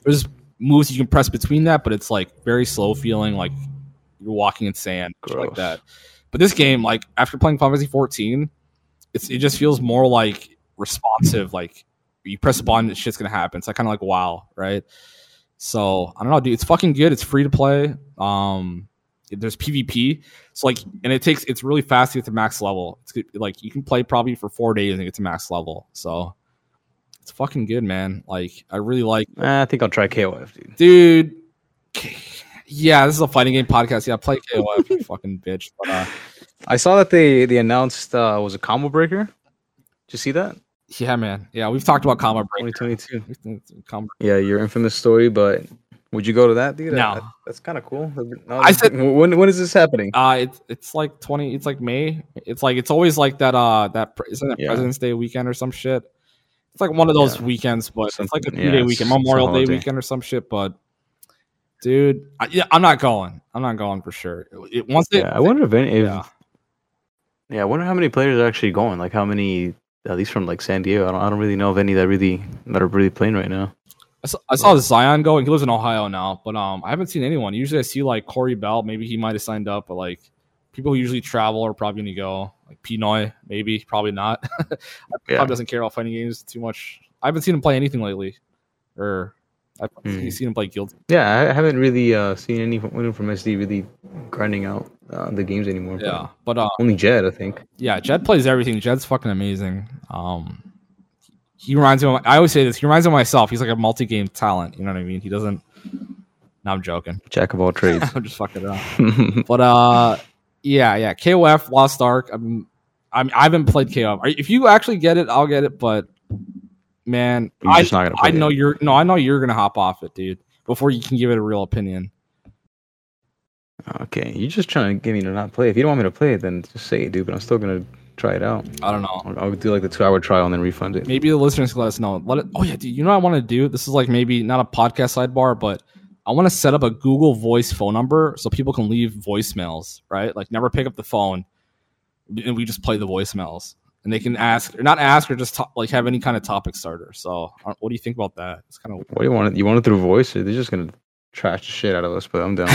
there's moves you can press between that, but it's like very slow feeling, like you're walking in sand, like that. But this game, like after playing Final Fantasy 14, it's it just feels more like responsive. Like you press a button, shit's gonna happen. It's like kind of like WoW, right? So I don't know, dude. It's fucking good. It's free to play. Um, there's PvP. So like, and it takes it's really fast to get to max level. It's good, like you can play probably for four days and get to max level. So it's fucking good, man. Like I really like I think I'll try KOF, dude. dude. Yeah, this is a fighting game podcast. Yeah, play KOF, you <laughs> fucking bitch. But, uh, I saw that they they announced uh was a combo breaker. Did you see that? Yeah, man. Yeah, we've talked about combo break. 2022. Combo. Yeah, your infamous story, but would you go to that, dude? No. That- that's kind of cool. No, I said- when when is this happening? Uh, it's it's like twenty. It's like May. It's like it's always like that. Uh, that pre- isn't it Yeah. President's Day weekend or some shit. It's like one of those Yeah. weekends, but it's like a two yeah, day weekend, Memorial Day weekend or some shit. But dude, I, yeah, I'm not going. I'm not going for sure. It, once they, yeah, I wonder if any. If, yeah. yeah. I wonder how many players are actually going. Like how many, at least from like San Diego. I don't. I don't really know of any that really that are really playing right now. I saw, I saw Zion go, and he lives in Ohio now. But um, I haven't seen anyone. Usually, I see like Corey Bell. Maybe he might have signed up, but like people who usually travel are probably going to go. Like Pinoy, maybe, probably not. <laughs> Yeah. Probably doesn't care about fighting games too much. I haven't seen him play anything lately, or I've Hmm. seen him play Guilty. Yeah, I haven't really uh, seen anyone from SD really grinding out uh, the games anymore. but Yeah, but uh, Only Jed, I think. yeah, Jed plays everything. Jed's fucking amazing. Um, he reminds me. Of, I always say this. He reminds me of myself. He's like a multi-game talent. You know what I mean? He doesn't. No, I'm joking. Jack of all trades. <laughs> I'm just fucking around. But uh, yeah, yeah. KOF Lost Ark. I'm, I'm, I haven't played KOF. If you actually get it, I'll get it. But man, You're I, just not gonna I know it. you're no, I know you're gonna hop off it, dude. Before you can give it a real opinion. okay, you're just trying to get me to not play. If you don't want me to play it, then just say it, dude. But I'm still gonna try it out. I don't know. I'll, I'll do like the two hour trial and then refund it. Maybe the listeners can let us know. Let it. Oh yeah, dude. You know what I want to do? This is like maybe not a podcast sidebar, but I want to set up a Google Voice phone number so people can leave voicemails. Right? Like never pick up the phone, and we just play the voicemails, and they can ask or not ask or just talk, like have any kind of topic starter. So uh, what do you think about that? It's kind of What do you want? You want it through voice, or they're just gonna trash the shit out of us, but I'm down.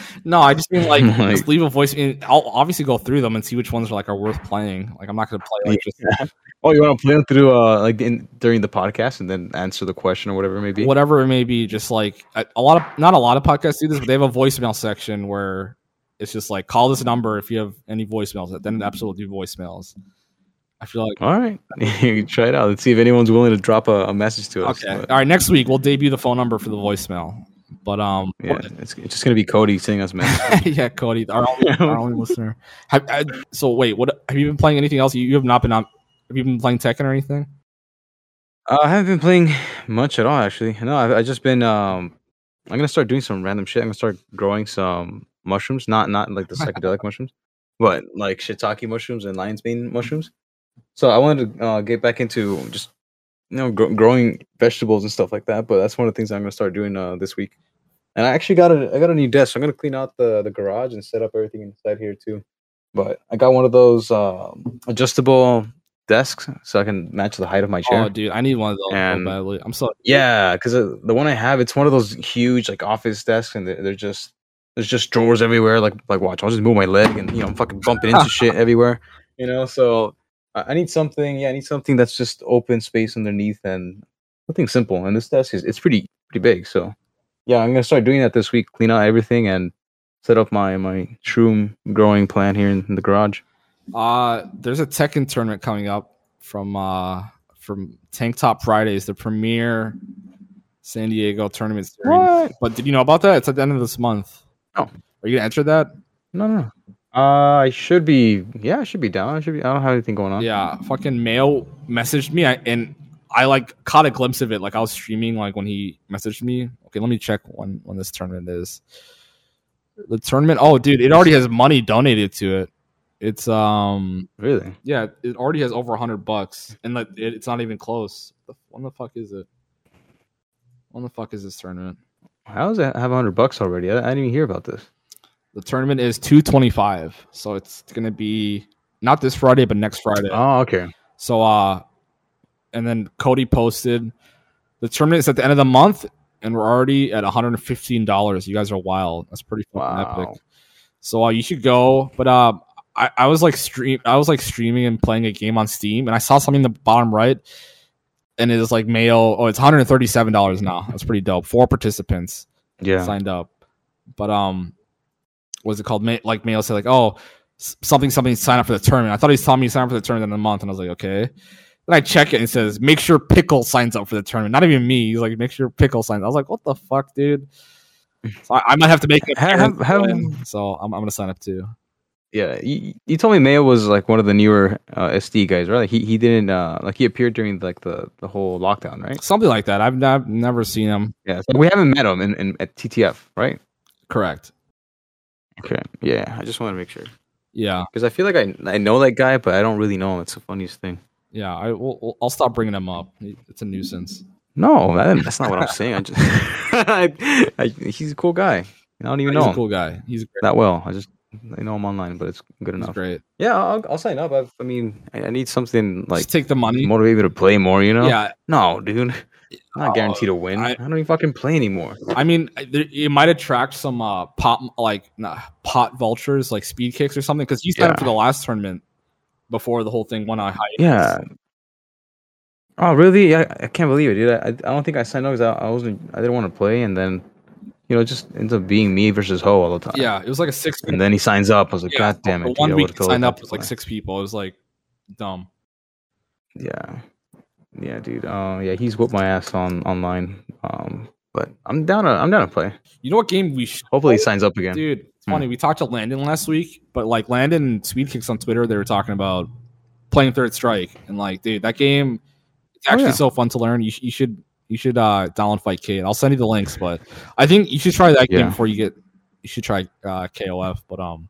<laughs> no, I just mean like, <laughs> Like- just leave a voice. and I'll obviously go through them and see which ones are like are worth playing. Like I'm not gonna play like just <laughs> oh, you want to play them through uh like in, during the podcast and then answer the question or whatever it may be? whatever it may be. Just like a, a lot of not a lot of podcasts do this, but they have a voicemail section where it's just like call this number if you have any voicemails. Then absolutely do voicemails. I feel like All right, <laughs> you try it out. Let's see if anyone's willing to drop a, a message to us. okay. But, All right, next week we'll debut the phone number for the voicemail. But um, yeah, it's, it's just gonna be Cody sending us messages. <laughs> yeah, Cody, our only, our <laughs> only listener. Have, uh, so wait, what have you been playing? Anything else? You, you have not been on. Have you been playing Tekken or anything? Uh, I haven't been playing much at all, actually. No, I've, I've just been. Um, I'm gonna start doing some random shit. I'm gonna start growing some mushrooms, not not like the psychedelic mushrooms, but like shiitake mushrooms and lion's mane mushrooms. So I wanted to uh, get back into just you know gr- growing vegetables and stuff like that. But that's one of the things I'm gonna start doing uh, this week. And I actually got a I got a new desk. So I'm gonna clean out the the garage and set up everything inside here too. But I got one of those um, adjustable desks so I can match the height of my chair. Oh, dude, I need one of those And- badly. I'm so Yeah, because the one I have, it's one of those huge like office desks, and they're, they're just there's just drawers everywhere. Like like watch, I'll just move my leg, and you know I'm fucking bumping into <laughs> shit everywhere. You know, so I, need something. Yeah, I need something that's just open space underneath and something simple. And this desk is it's pretty pretty big. So yeah, I'm gonna start doing that this week. Clean out everything and set up my my shroom growing plan here in, in the garage. Uh there's a Tekken tournament coming up from uh from Tank Top Fridays, the premier San Diego tournament series. What? But did you know about that? It's at the end of this month. Oh. Are you gonna enter that? No, no. Uh, I should be. Yeah, I should be down. I should be. I don't have anything going on. Yeah, fucking Mayo messaged me I, and I like caught a glimpse of it. Like I was streaming like when he messaged me. Okay, let me check when when this tournament is. The tournament. Oh, dude, it already has money donated to it. It's um Really? yeah, it already has over hundred bucks, and like it, it's not even close. When the fuck is it? When the fuck is this tournament? How does it have hundred bucks already? I, I didn't even hear about this. The tournament is two twenty five, so it's gonna be not this Friday, but next Friday. Oh, okay. So uh and then Cody posted the tournament is at the end of the month and we're already at $115. You guys are wild. That's pretty fucking Wow. epic. So uh, you should go. But uh I, I was like stream I was like streaming and playing a game on Steam and I saw something in the bottom right and it was like Mayo. Oh, it's $137 now. That's pretty dope. Four participants Yeah. signed up. But um, what's it called? May, like Mayo said, like, oh, something, something, sign up for the tournament. I thought he was telling me to sign up for the tournament in a month, and I was like, okay. Then I check it and it says, make sure Pickle signs up for the tournament. Not even me. He's like, make sure Pickle signs. I was like, what the fuck, dude? So I, I might have to make it. Have- have- so I'm, I'm gonna sign up too. Yeah. You, you told me Mayo was like one of the newer uh, SD guys, right? Like he, he didn't uh like he appeared during like the, the whole lockdown, right? Something like that. I've, I've never seen him. Yeah. So we haven't met him in, in at TTF, right? Correct. Okay. Yeah. I just want to make sure Yeah, because I feel like I I know that guy, but I don't really know him. It's the funniest thing. yeah. I will. I'll stop bringing him up. It's a nuisance. No, that, that's not what I'm saying. I just <laughs> I, I, he's a cool guy. I don't even He's know a cool guy. He's great. that well. I just I know him online, but it's good He's enough. great. Yeah, I'll, I'll sign up. I've, I mean, I, I need something like Just take the money. motivate me to play more. You know? Yeah, No, dude. I'm not Oh, guaranteed to win. I- I, don't even fucking play anymore. I mean, it might attract some uh, pot like nah, pot vultures, like speed kicks or something. Because you signed up for the last tournament before the whole thing went on hiatus. Yeah. Oh, really? I, I can't believe it, dude. I, I don't think I signed up because I, I wasn't. I didn't want to play, and then, you know, it just ends up being me versus Ho all the time. yeah. It was like a six. And then he signs up. I was like, yeah, God damn it! Dude, one I week signed up was like six people. It was like dumb. Yeah, yeah, dude. Uh, yeah, he's whooped my ass on online. Um, but I'm down to I'm down to play. You know what game we should Hopefully, he signs up again. Dude, it's Hmm. funny. We talked to Landon last week, but like Landon and Speed Kicks on Twitter, they were talking about playing Third Strike, and like, dude, that game it's Oh, actually yeah. so fun to learn. You, sh- you should you should uh download Fightcade. I'll send you the links, but I think you should try that game before you get. You should try uh, KOF, but um,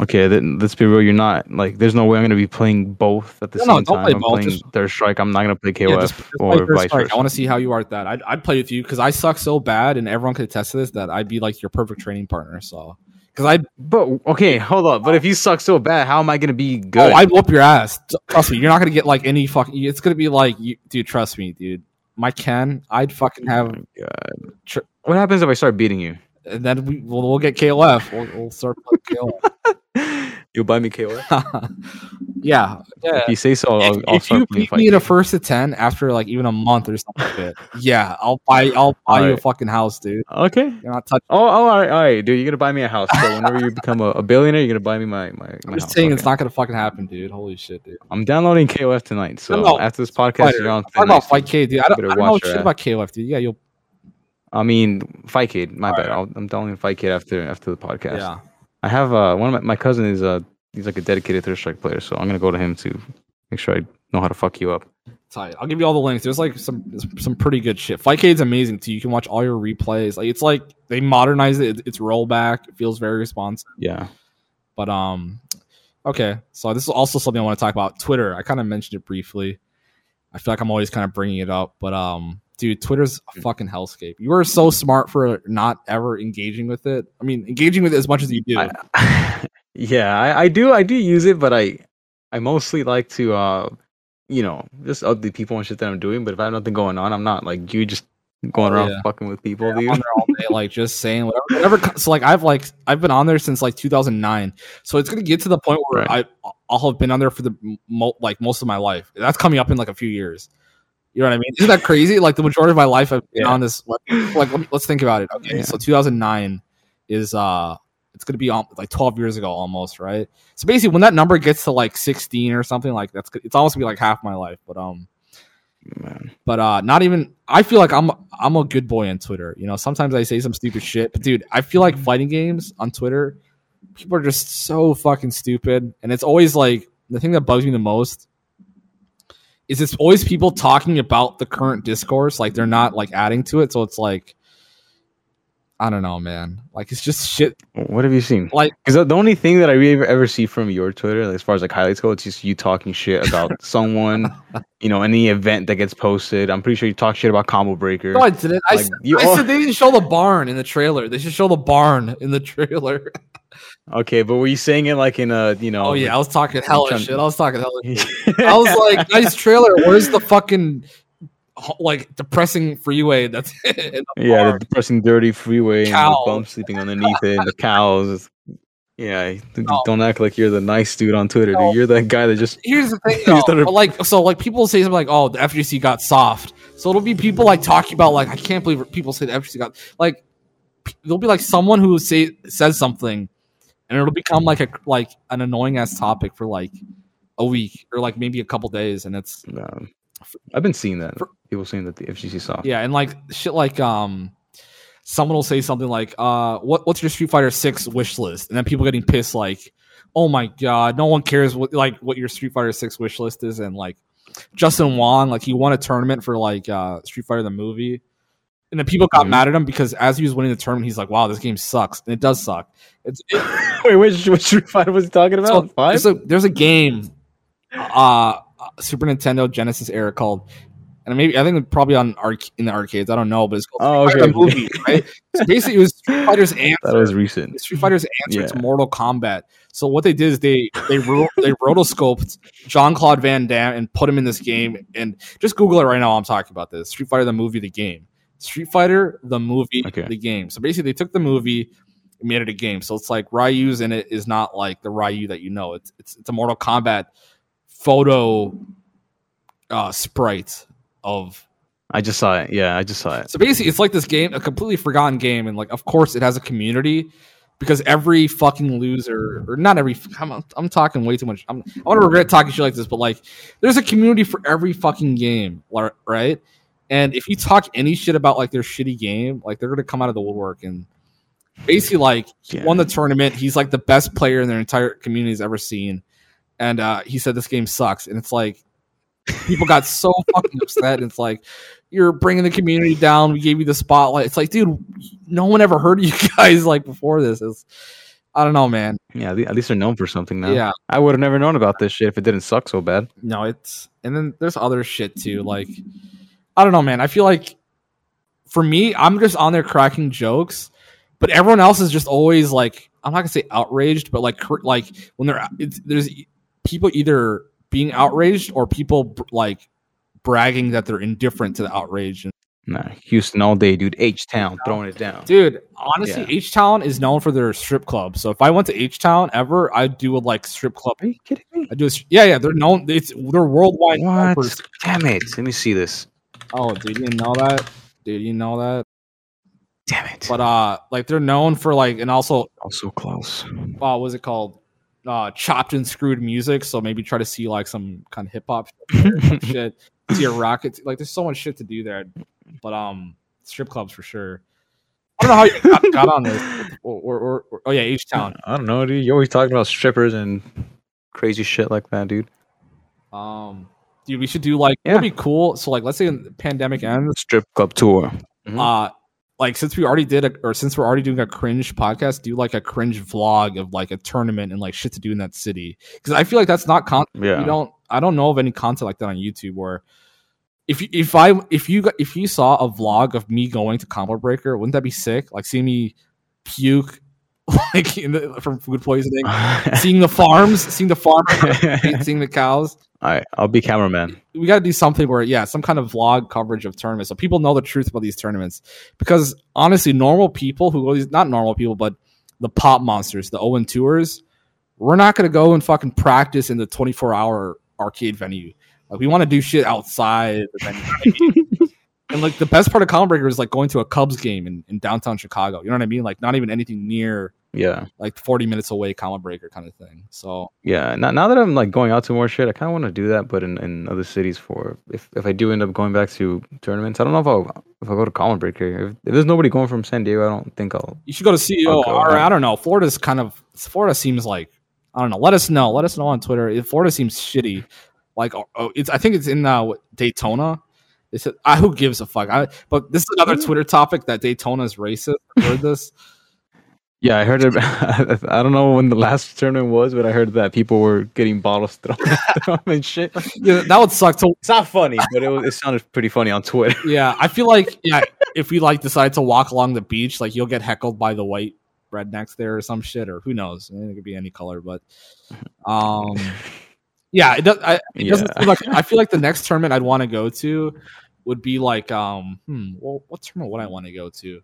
Okay, then let's be real. You're not like. There's no way I'm gonna be playing both at the No, no, same don't time. play I'm both, playing Third Strike. I'm not gonna play KOF yeah, just, just or vice Strike. versa. I want to see how you are at that. I'd, I'd play with you because I suck so bad, and everyone could attest to this that I'd be like your perfect training partner. So, because I But okay, hold up. But if you suck so bad, how am I gonna be oh, good? Oh, I'd whoop your ass. Trust me, you're not gonna get like any fucking. It's gonna be like, you, dude. Trust me, dude. My Ken, I'd fucking have. Oh God. Tr- What happens if I start beating you? And then we we'll, we'll get KOF. We'll, we'll start playing KOF. <laughs> You'll buy me KO. yeah, <laughs> yeah. If you say so, I'll, if, I'll if you playing beat me in a first to ten after like even a month or something like that, yeah, I'll buy I'll buy you a fucking house, dude. Okay. You're not touching. Oh, oh, all right, all right, dude. You're gonna buy me a house. So whenever you become a, a billionaire, you're gonna buy me my my. my I'm just house. saying it's not gonna fucking happen, dude. Holy shit, dude. I'm downloading KOF tonight. So after this podcast, Fighter. you're on. I'm about Fight. K, dude. I don't, I don't know shit about KOF, dude. Yeah, you'll. I mean, Fight Kid. My bad. Alright. I'll, I'm downloading Fightcade after after the podcast. Yeah. I have uh one of my, my cousin is uh he's like a dedicated third strike player, so I'm gonna go to him to make sure I know how to fuck you up. Tight. I'll give you all the links. There's like some some pretty good shit. Fightcade's amazing too. You can watch all your replays. Like it's like they modernized it. It's rollback. It feels very responsive. Yeah. But um, okay. So this is also something I want to talk about. Twitter. I kind of mentioned it briefly. I feel like I'm always kind of bringing it up, but um, dude, Twitter's a fucking hellscape. You are so smart for not ever engaging with it. I mean, engaging with it as much as you do. I, <laughs> yeah, I, I do I do use it, but I I mostly like to uh you know just update people and shit that I'm doing. But if I have nothing going on, I'm not like you just going Oh, around yeah. fucking with people, Yeah, dude. all day, like just saying whatever, whatever. So like I've like I've been on there since like 2009. So it's gonna get to the point where Right. I I'll have been on there for the mo- like most of my life. That's coming up in like a few years. You know what I mean? Isn't that crazy? Like the majority of my life I've been Yeah. on this. Like, like let me, let's think about it. Okay, Yeah. so 2009 is uh it's gonna be like 12 years ago almost, right? So basically, when that number gets to like 16 or something like that's it's almost gonna be like half my life. But um Man. but uh not even i feel like i'm i'm a good boy on twitter you know sometimes i say some stupid shit but dude i feel like fighting games on twitter people are just so fucking stupid and it's always like the thing that bugs me the most is it's always people talking about the current discourse like they're not like adding to it so it's like i don't know man like it's just shit What have you seen? like Because the only thing that I ever, ever see from your Twitter, as far as like highlights go, it's just you talking shit about <laughs> someone, you know, any event that gets posted. I'm pretty sure you talk shit about Combo Breaker. no, I didn't. I, Like, said, I all- said they didn't show the barn in the trailer. They should show the barn in the trailer. <laughs> Okay, but were you saying it like in a, you know? Oh yeah, I was talking hella trying- shit. I was talking hella. Shit. <laughs> I was like, nice trailer. Where's the fucking like depressing freeway? That's <laughs> in the Yeah, bar? the depressing dirty freeway and Cow. the bump sleeping underneath it, and the cows. Yeah, don't act like you're the nice dude on Twitter, No. dude. You're that guy that just Here's the thing, <laughs> though. started- like, so like people say something like, "Oh, the FGC got soft," so it'll be people like talking about like, I can't believe people say the FGC got like. There'll be like someone who say says something, and it'll become like a like an annoying ass topic for like a week or like maybe a couple days, and it's Um, I've been seeing that. For- People saying that the FGC soft. Yeah, and like shit like um someone will say something like, uh, what what's your Street Fighter Six wish list? And then people getting pissed like, oh my god, no one cares what like what your Street Fighter Six wish list is, and like Justin Wong, like he won a tournament for like uh Street Fighter the movie. And then people got Mhm. mad at him because as he was winning the tournament, he's like, "Wow, this game sucks," and it does suck. It's it, <laughs> Wait, which which Street Fighter was he talking so about? Five. there's a there's a game, uh, Super Nintendo Genesis era called, and maybe I think it's probably on arc in the arcades. I don't know, but it's called Oh, Street Fighter okay. movie, right? So basically, it was Street <laughs> Fighter's answer. that was recent. Street Fighter's answer to Mortal Kombat. So what they did is they they ro- they rotoscoped Jean Claude Van Damme and put him in this game. And just Google it right now. while I'm talking about this Street Fighter the movie, the game. Street Fighter the movie, Okay. the game. So basically, they took the movie and made it a game. So it's like Ryu's in it is not like the Ryu that you know. It's it's it's a Mortal Kombat photo uh sprite of I just saw it. Yeah, I just saw it. so basically, it's like this game, a completely forgotten game, and like, of course, it has a community because every fucking loser, or not every, I'm, I'm talking way too much. I'm, I want to regret talking shit like this, but like, there's a community for every fucking game, right? And if you talk any shit about like their shitty game, like they're gonna come out of the woodwork and basically like he Yeah. won the tournament. He's like the best player in their entire community's ever seen, and uh, he said this game sucks, and it's like people got so <laughs> fucking upset. And it's like you're bringing the community down. We gave you the spotlight. It's like, dude, no one ever heard of you <laughs> guys like before this. It's, I don't know, man. Yeah, at at least they're known for something now. Yeah, I would have never known about this shit if it didn't suck so bad. no, it's and then there's other shit too. Like, I don't know, man. I feel like for me, I'm just on there cracking jokes, but everyone else is just always like, I'm not gonna say outraged, but like, like when they're it's, there's people either being outraged or people like bragging that they're indifferent to the outrage. Nah, Houston all day, dude. H Town throwing it down. Dude, honestly, Yeah. H Town is known for their strip club. So if I went to H Town ever, I'd do a like strip club. Are you kidding me? I do a, yeah, yeah. They're known. It's they're worldwide. What? Damn it! Let me see this. Oh, dude, you didn't know that. Dude, you know that. Damn it! But uh, like they're known for like, and also, also so close. uh, what was it called? Uh, chopped and screwed music. So maybe try to see like some kind of hip hop <laughs> shit. See a rocket. Like there's so much shit to do there. But um, strip clubs for sure. I don't know how you got, got on this. Or, or, or, or- oh yeah, H Town. I don't know, dude. You're always talking about strippers and crazy shit like that, dude. Um, dude, we should do like Yeah. it'd be cool. So like, let's say the pandemic ends. Strip club tour. Mhm. Uh, like since we already did a, or since we're already doing a cringe podcast, do like a cringe vlog of like a tournament and like shit to do in that city. Because I feel like that's not content. Yeah. You don't. I don't know of any content like that on YouTube where. If you, if I if you got- if you saw a vlog of me going to Combo Breaker, wouldn't that be sick? Like seeing me puke <laughs> like in the, from food poisoning, seeing the farms, seeing the farm, <laughs> seeing the cows. All right, I'll be cameraman. we got to do something where yeah some kind of vlog coverage of tournaments so people know the truth about these tournaments because honestly normal people who go these not normal people but the pop monsters the owen tours we're not going to go and fucking practice in the 24 hour arcade venue like we want to do shit outside the venue. <laughs> and like the best part of Combo Breaker is like going to a Cubs game in, in downtown Chicago. You know what I mean? Like not even anything near Yeah, like 40 minutes away, Combo Breaker kind of thing. So yeah. Now, now that I'm like going out to more shit, I kind of want to do that, but in, in other cities. For if, if I do end up going back to tournaments, I don't know if I'll if I go to Combo Breaker. If, if there's nobody going from San Diego, I don't think I'll. You should go to CEO. Go, or. I don't know. Florida's kind of Florida seems like I don't know. Let us know. Let us know on Twitter. If Florida seems shitty, like oh, oh, it's I think it's in uh, Daytona. It's a, I, who gives a fuck? I, but this is another Twitter topic that Daytona is racist. I heard this. Yeah, I heard it. <laughs> I don't know when the last tournament was, but I heard that people were getting bottles <laughs> thrown at them and shit. Yeah, that would suck. To It's not funny, but it, was, it sounded pretty funny on Twitter. <laughs> yeah, I feel like yeah, if we like decide to walk along the beach, like you'll get heckled by the white rednecks there or some shit, or who knows? It could be any color, but um, yeah, it does. I, it Yeah. doesn't seem like I feel like the next tournament I'd want to go to would be like um, hmm, well, what tournament would I want to go to?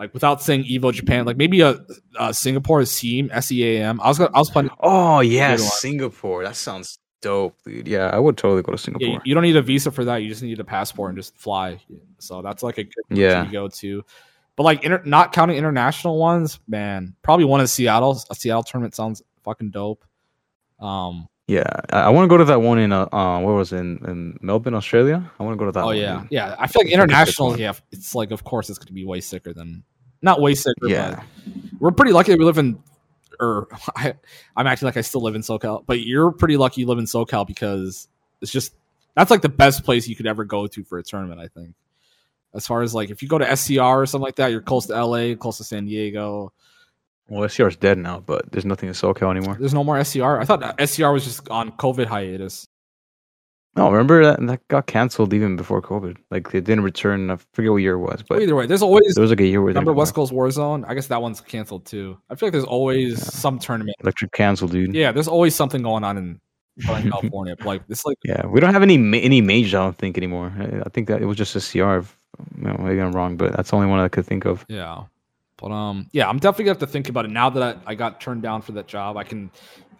Like without saying Evo Japan, like maybe a, a Singapore Seam S E A M. I was gonna, I was planning. Oh yeah, Singapore. That sounds dope, dude. Yeah, I would totally go to Singapore. you, you don't need a visa for that. You just need a passport and just fly. So that's like a good Yeah. to go to. But like, inter- not counting international ones, man, probably one in Seattle. A Seattle tournament sounds fucking dope. Um, Yeah, I, I want to go to that one in uh, uh where was it in, in Melbourne, Australia. I want to go to that. oh one, yeah, yeah. I feel like It's like a sick international. Yeah, it's like of course it's going to be way sicker than not way sicker. yeah. but we're pretty lucky we live in. Or <laughs> I, I'm acting like I still live in SoCal, but you're pretty lucky you live in SoCal because it's just that's like the best place you could ever go to for a tournament. I think. As far as like if you go to SCR or something like that, you're close to LA, close to San Diego. Well, SCR is dead now, but there's nothing in SoCal anymore. There's no more SCR. I thought SCR was just on COVID hiatus. No, remember that that got canceled even before COVID. Like it didn't return. I forget what year it was, but Either way, there's always there was like a year where remember West Coast Warzone. I guess that one's canceled too. I feel like there's always some tournament. electric canceled, dude. Yeah, there's always something going on in Southern <laughs> California. Like it's like Yeah, we don't have any any majors. I don't think anymore. I, I think that it was just a CR. If, you know, maybe I'm wrong, but that's the only one I could think of. Yeah. But um, yeah, I'm definitely gonna have to think about it now that I, I got turned down for that job. I can.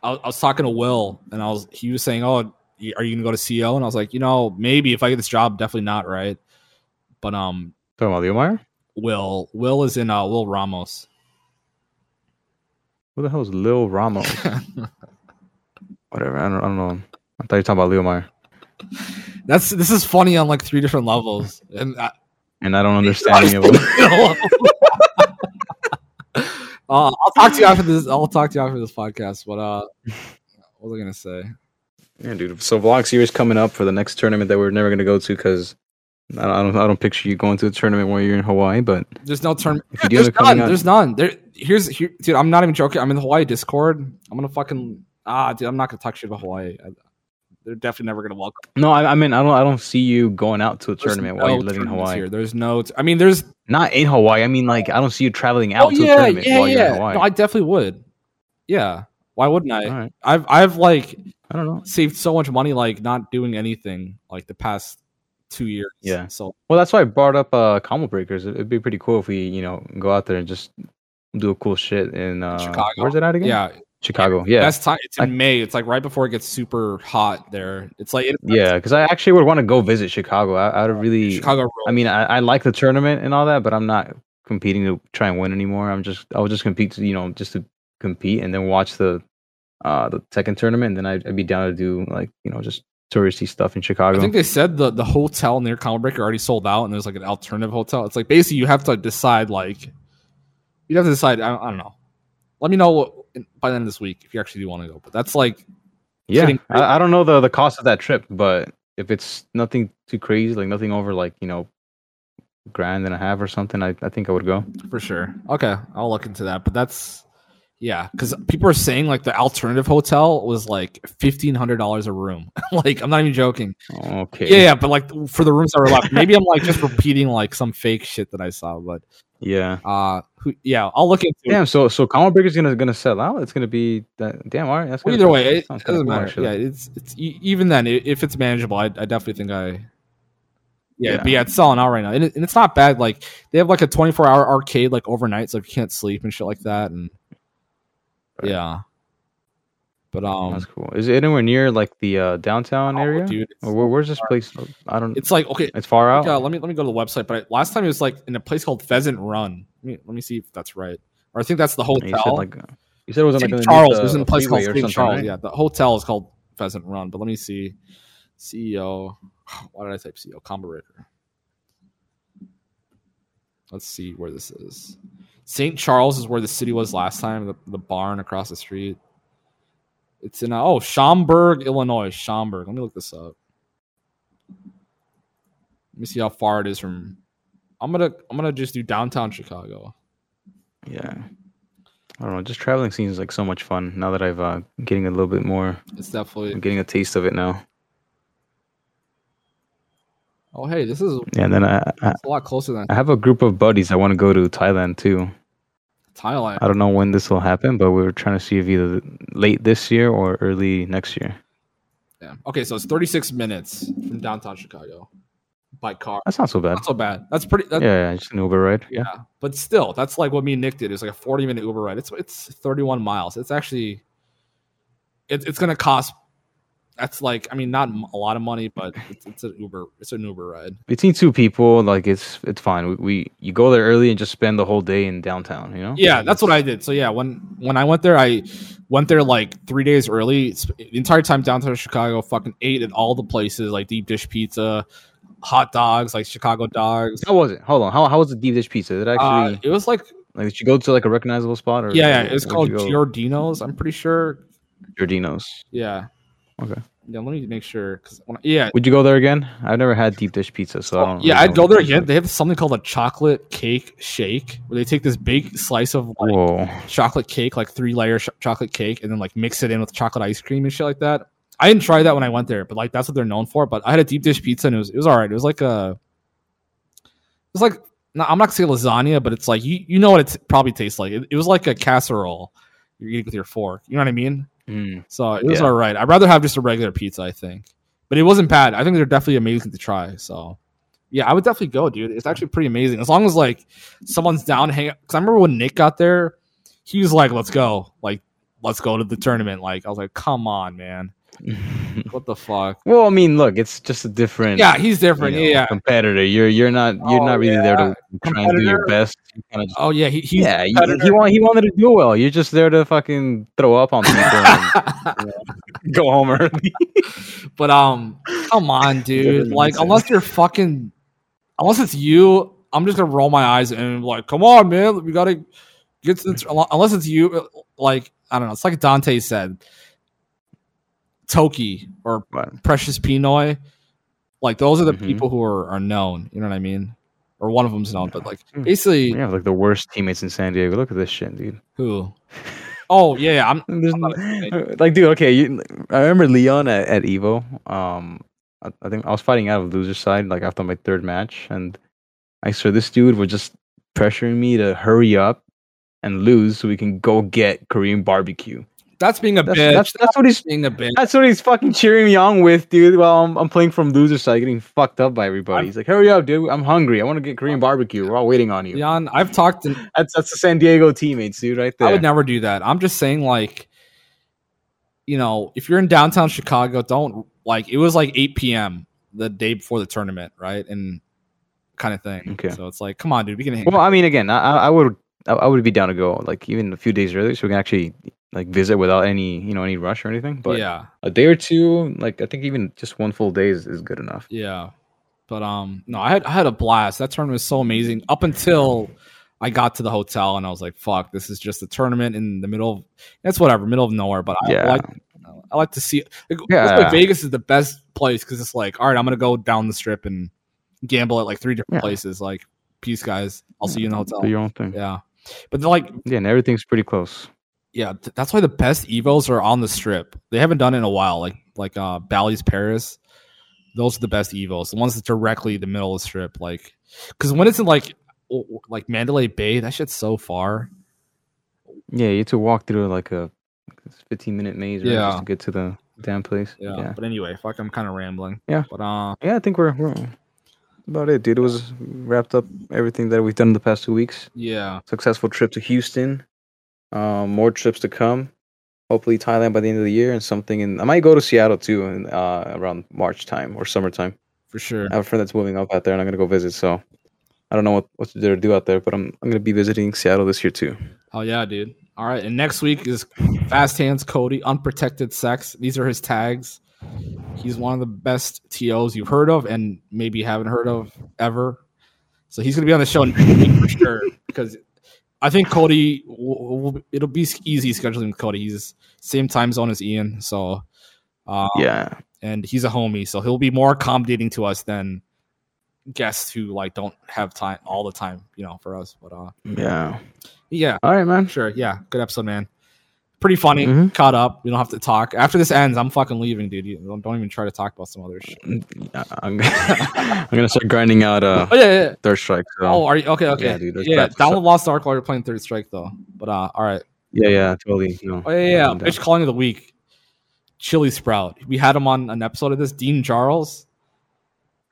I, I was talking to Will, and I was he was saying, "Oh, are you gonna go to CEO?" And I was like, you know, maybe if I get this job, definitely not, right? But um, Talking about Leo Meyer? Will Will is in uh Will Ramos. Who the hell is Lil Ramos? <laughs> Whatever. I don't, I don't know. I thought you were talking about Leo Meyer, That's this is funny on like three different levels, and I, and I don't <laughs> understand any of <laughs> uh, I'll talk to you after this. I'll talk to you after this podcast. But uh, what was I gonna say? Yeah, dude. So vlog series coming up for the next tournament that we're never gonna go to because I don't, I don't picture you going to a tournament while you're in Hawaii. But There's no tournament. Do there's up coming none. There's none. There. Here's here, dude. I'm not even joking. I'm in the Hawaii Discord. I'm gonna fucking ah, dude. I'm not gonna talk shit about Hawaii. I, they're definitely never gonna welcome. no, I, I mean I don't I don't see you going out to a There's tournament no while you're living in Hawaii. Here. There's no. T- I mean, there's. Not in Hawaii. I mean like I don't see you traveling out Oh to a tournament yeah, while you're in. Hawaii. No, I definitely would. Yeah. Why wouldn't I? Right. I've I've like I don't know. saved so much money like not doing anything like the past two years. Yeah. So Well, that's why I brought up uh, combo breakers. It- It'd be pretty cool if we, you know, go out there and just do a cool shit in uh, Chicago? Where's it at again? yeah, Chicago. Yeah, best time. It's in I- May. It's like right before it gets super hot there. It's like it, yeah. Because I actually would want to go visit Chicago. I, would really. Chicago. I mean, I, I like the tournament and all that, but I'm not competing to try and win anymore. I'm just, I would just compete to, you know, just to compete and then watch the, uh, the second tournament, and then I'd, I'd be down to do like, you know, just touristy stuff in Chicago. I think they said the the hotel near Combo Breaker already sold out, and there's like an alternative hotel. It's like basically you have to decide like you'd have to decide. I, I don't know. Let me know what, by the end of this week if you actually do want to go. But that's like yeah, getting- I, I don't know the the cost of that trip, but if it's nothing too crazy, like nothing over like you know, grand and a half or something, I, I think I would go. for sure. Okay, I'll look into that. But that's yeah, because people are saying like the alternative hotel was like fifteen hundred dollars a room. <laughs> like I'm not even joking. Okay. Yeah, yeah, but like for the rooms that were left, maybe I'm like just repeating like some fake shit that I saw. But Yeah. uh, who, yeah, I'll look into. it. Damn. So so Combo Breaker's gonna gonna sell out. It's gonna be that. Damn. All right. That's Well, either way, it, it doesn't matter. actually. Yeah, it's it's even then if it's manageable, I, I definitely think I. Yeah, Yeah. but yeah, it's selling out right now, and, it, and it's not bad. Like they have like a twenty four hour arcade like overnight, so if you can't sleep and shit like that, and Right. yeah. But um, That's cool. Is it anywhere near like the uh, downtown oh, area? dude, Or where, where's this place? I don't. it's like okay. It's far out. Yeah, let me let me go to the website. But I, last time it was like in a place called Pheasant Run. Let me, let me see if that's right. Or I think that's the You said hotel. like. You said it was on like. Charles. the There's in a place called St. Charles. right? Yeah, the hotel is called Pheasant Run. But let me see. CEO. <sighs> Why did I type CEO? Combo. Let's see where this is. St. Charles is where the city was last time. The, the barn across the street. It's in uh, oh Schaumburg, Illinois. Schaumburg. Let me look this up. Let me see how far it is from. I'm gonna I'm gonna just do downtown Chicago. Yeah. I don't know. Just traveling seems like so much fun now that I've uh, getting a little bit more. It's definitely. I'm getting a taste of it now. Oh hey, this is Yeah. And then I I, it's a lot closer than I have a group of buddies that want to go to Thailand too. Thailand. I don't know when this will happen, but we are trying to see if either late this year or early next year. Yeah. Okay, so it's 36 minutes from downtown Chicago by car. That's not so bad. Not so bad. That's pretty. That's, Yeah, yeah, just an Uber ride. yeah. But still, that's like what me and Nick did. It's like a 40 minute Uber ride. It's it's 31 miles. It's actually. It, it's gonna cost. That's like I mean not a lot of money, but it's, it's an Uber. It's an Uber ride. Between two people, like it's it's fine. We, we you go there early and just spend the whole day in downtown. You know. Yeah, that's what I did. So yeah, when when I went there, I went there like three days early. The entire time downtown Chicago, fucking ate at all the places like deep dish pizza, hot dogs, like Chicago dogs. How was it? Hold on. How how was the deep dish pizza? Did it Uh, actually it was like like did you go to like a recognizable spot or yeah, yeah. It's called? Giordano's. I'm pretty sure. Giordano's. Yeah. Okay. Yeah. Let me make sure because yeah. Would you go there again? I've never had deep dish pizza, so I oh, don't. yeah, I'd go there again. They have something called a chocolate cake shake, where they take this big slice of like. like Whoa. chocolate cake, like three layer sh- chocolate cake, and then like mix it in with chocolate ice cream and shit like that. I didn't try that when I went there, but like that's what they're known for. But I had a deep dish pizza and it was it was all right. It was like a, it was like no, I'm not gonna say lasagna, but it's like you you know what it probably tastes like. It, it was like a casserole you're eating with your fork. You know what I mean? Mm. So it was Yeah. all right. I'd rather have just a regular pizza, I think, but it wasn't bad. I think they're definitely amazing to try. So. Yeah, I would definitely go, dude. It's actually pretty amazing. As long as like someone's down to hang out. Because I remember when Nick got there, he was like, "Let's go, like, let's go to the tournament." Like, I was like, "Come on, man, <laughs> what the fuck?" well, I mean, look, it's just a different. Yeah, he's you different. know, yeah, yeah. competitor. You're you're not you're Oh, not really there to try and do your best. You kinda just- Oh yeah, he, yeah, he, he, want, he wanted to do well. You're just there to fucking throw up on people and <laughs> go home early. <laughs> but um, come on, dude. Like, unless you're fucking, unless it's you, I'm just gonna roll my eyes and like, "Come on, man, we gotta get to the." Unless it's you, like I don't know. It's like Dante said, Toki or But, Precious Pinoy. Like those are the Mhm. people who are, are known. You know what I mean? Or one of them's known, but like Mm. basically like the worst teammates in San Diego. Look at this shit, dude. who? Oh yeah, yeah. I'm <laughs> I'm not a n- teammate. like, dude, okay. You, I remember Leon at, at Evo. Um, I, I think I was fighting out of loser side like after my third match, and I swear this dude was just pressuring me to hurry up and lose so we can go get Korean barbecue. That's being a That's, bitch. that's that's what he's being a bitch. that's what he's fucking cheering me on with, dude. While I'm, I'm playing from loser side, getting fucked up by everybody. He's like, "Hurry up, dude! I'm hungry. I want to get Korean barbecue. We're all waiting on you." Jan, I've talked and That's that's the San Diego teammates, dude, right there. I would never do that. I'm just saying, like, you know, if you're in downtown Chicago, don't like it was like 8 p.m. the day before the tournament, right? And kind of thing. Okay. So it's like, come on, dude, we can hang. Well, I mean, again, I, I would I, I would be down to go like even a few days earlier, so we can actually like visit without any you know any rush or anything. But yeah, a day or two, like I think even just one full day is, is good enough. yeah. But um, no, I had I had a blast. That tournament was so amazing up until I got to the hotel and I was like, fuck, this is just a tournament in the middle. of It's whatever, middle of nowhere. But I Yeah. like I like to see. Like, Yeah. that's why Vegas is the best place because it's like, all right, I'm gonna go down the strip and gamble at like three different Yeah. places. Like, peace, guys. I'll see you in the hotel. Do your own thing. Yeah, but like, Yeah, and everything's pretty close. Yeah, th- that's why the best evos are on the strip. They haven't done it in a while. Like like uh Bally's Paris, those are the best evos. The ones that directly the middle of the strip. Like, because when it's in like like Mandalay Bay, that shit's so far. Yeah, you have to walk through like a 15 minute maze, right, Yeah. just to get to the damn place. Yeah. yeah, But anyway, fuck, I'm kind of rambling. Yeah. But uh, Yeah, I think we're, we're about it, dude. It was wrapped up everything that we've done in the past two weeks. yeah, Successful trip to Houston. Um, more trips to come. Hopefully Thailand by the end of the year, and something And I might go to Seattle too, in, uh, around March time or summertime. for sure. I have a friend that's moving up out there, and I'm gonna go visit. So I don't know what what to do out there, but I'm I'm gonna be visiting Seattle this year too. Oh yeah, dude. All right, and next week is Fast Hands Cody, Unprotected Sex. These are his tags. He's one of the best TOs you've heard of and maybe haven't heard of ever. So he's gonna be on the show next week for sure because I think Cody. will- will- It'll be easy scheduling with Cody. He's same time zone as Ian, so uh, Yeah, and he's a homie, so he'll be more accommodating to us than guests who like don't have time all the time, you know, for us. But uh, yeah. yeah, All right, man. Sure, yeah, good episode, man. Pretty funny. Mhm. Caught up. We don't have to talk after this ends. I'm fucking leaving, dude. You don't, don't even try to talk about some other shit. I- I'm, <laughs> I'm gonna start grinding out uh Oh yeah, yeah. yeah. third strike. So. Oh, are you okay? Okay, Yeah, dude, yeah. Download Lost Ark while you're playing Third Strike, though. But uh, all right. yeah, yeah, totally. No. Oh yeah, yeah. yeah. Bitch calling of the week. Chili Sprout. We had him on an episode of this. Dean Charles.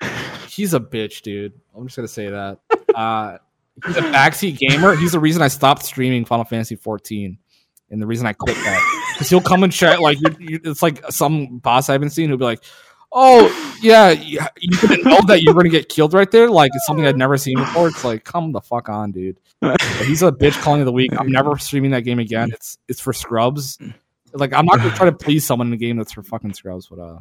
<laughs> He's a bitch, dude. I'm just gonna say that. Uh, he's a backseat gamer. He's the reason I stopped streaming Final Fantasy 14, and the reason I quit that <laughs> because he'll come and chat like you, you, it's like some boss I've been seeing who'll be like, "Oh yeah, you, you didn't know that you were gonna get killed right there." Like it's something I'd never seen before. It's like, come the fuck on, dude. But he's a bitch calling of the week. I'm never streaming that game again. It's it's for scrubs. Like I'm not gonna try to please someone in a game that's for fucking scrubs. But uh,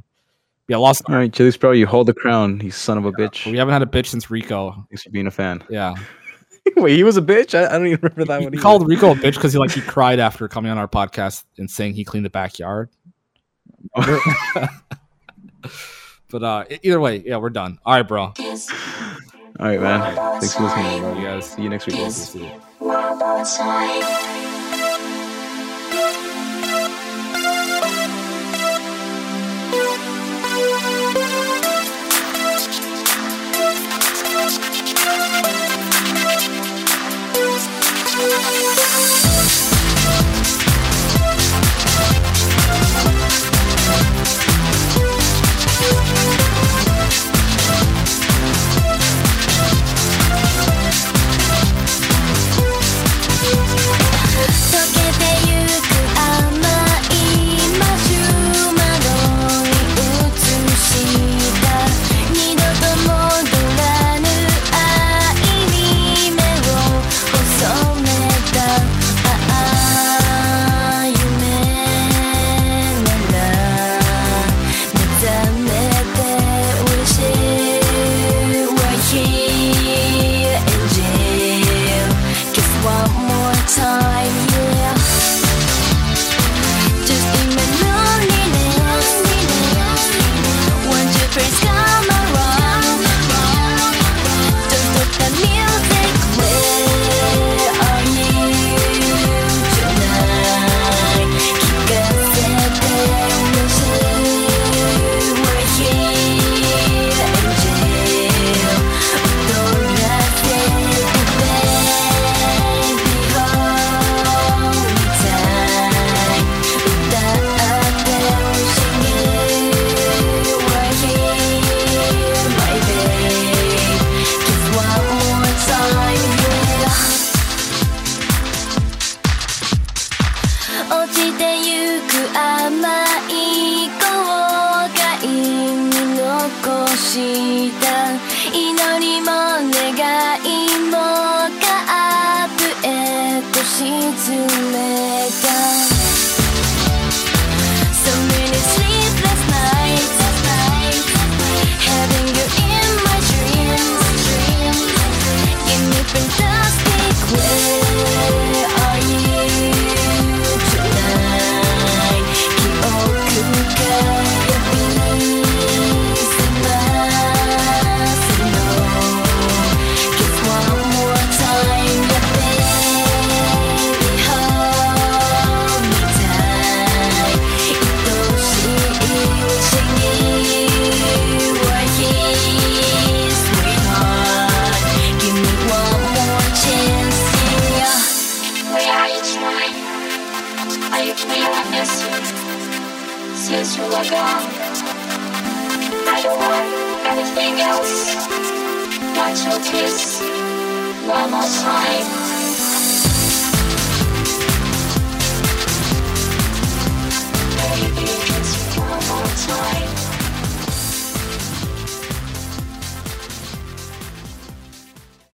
yeah, lost. All right, Chili Sprout, you hold the crown, you son of a bitch. We haven't had a bitch since Rico. Thanks for being a fan. Yeah, <laughs> Wait, he was a bitch? I, I don't even remember that he one. either. called Rico a bitch because he like he cried after coming on our podcast and saying he cleaned the backyard. <laughs> but uh, either way, yeah, we're done. All right, bro. All right, man. Thanks for listening, bro. You guys. See you next week.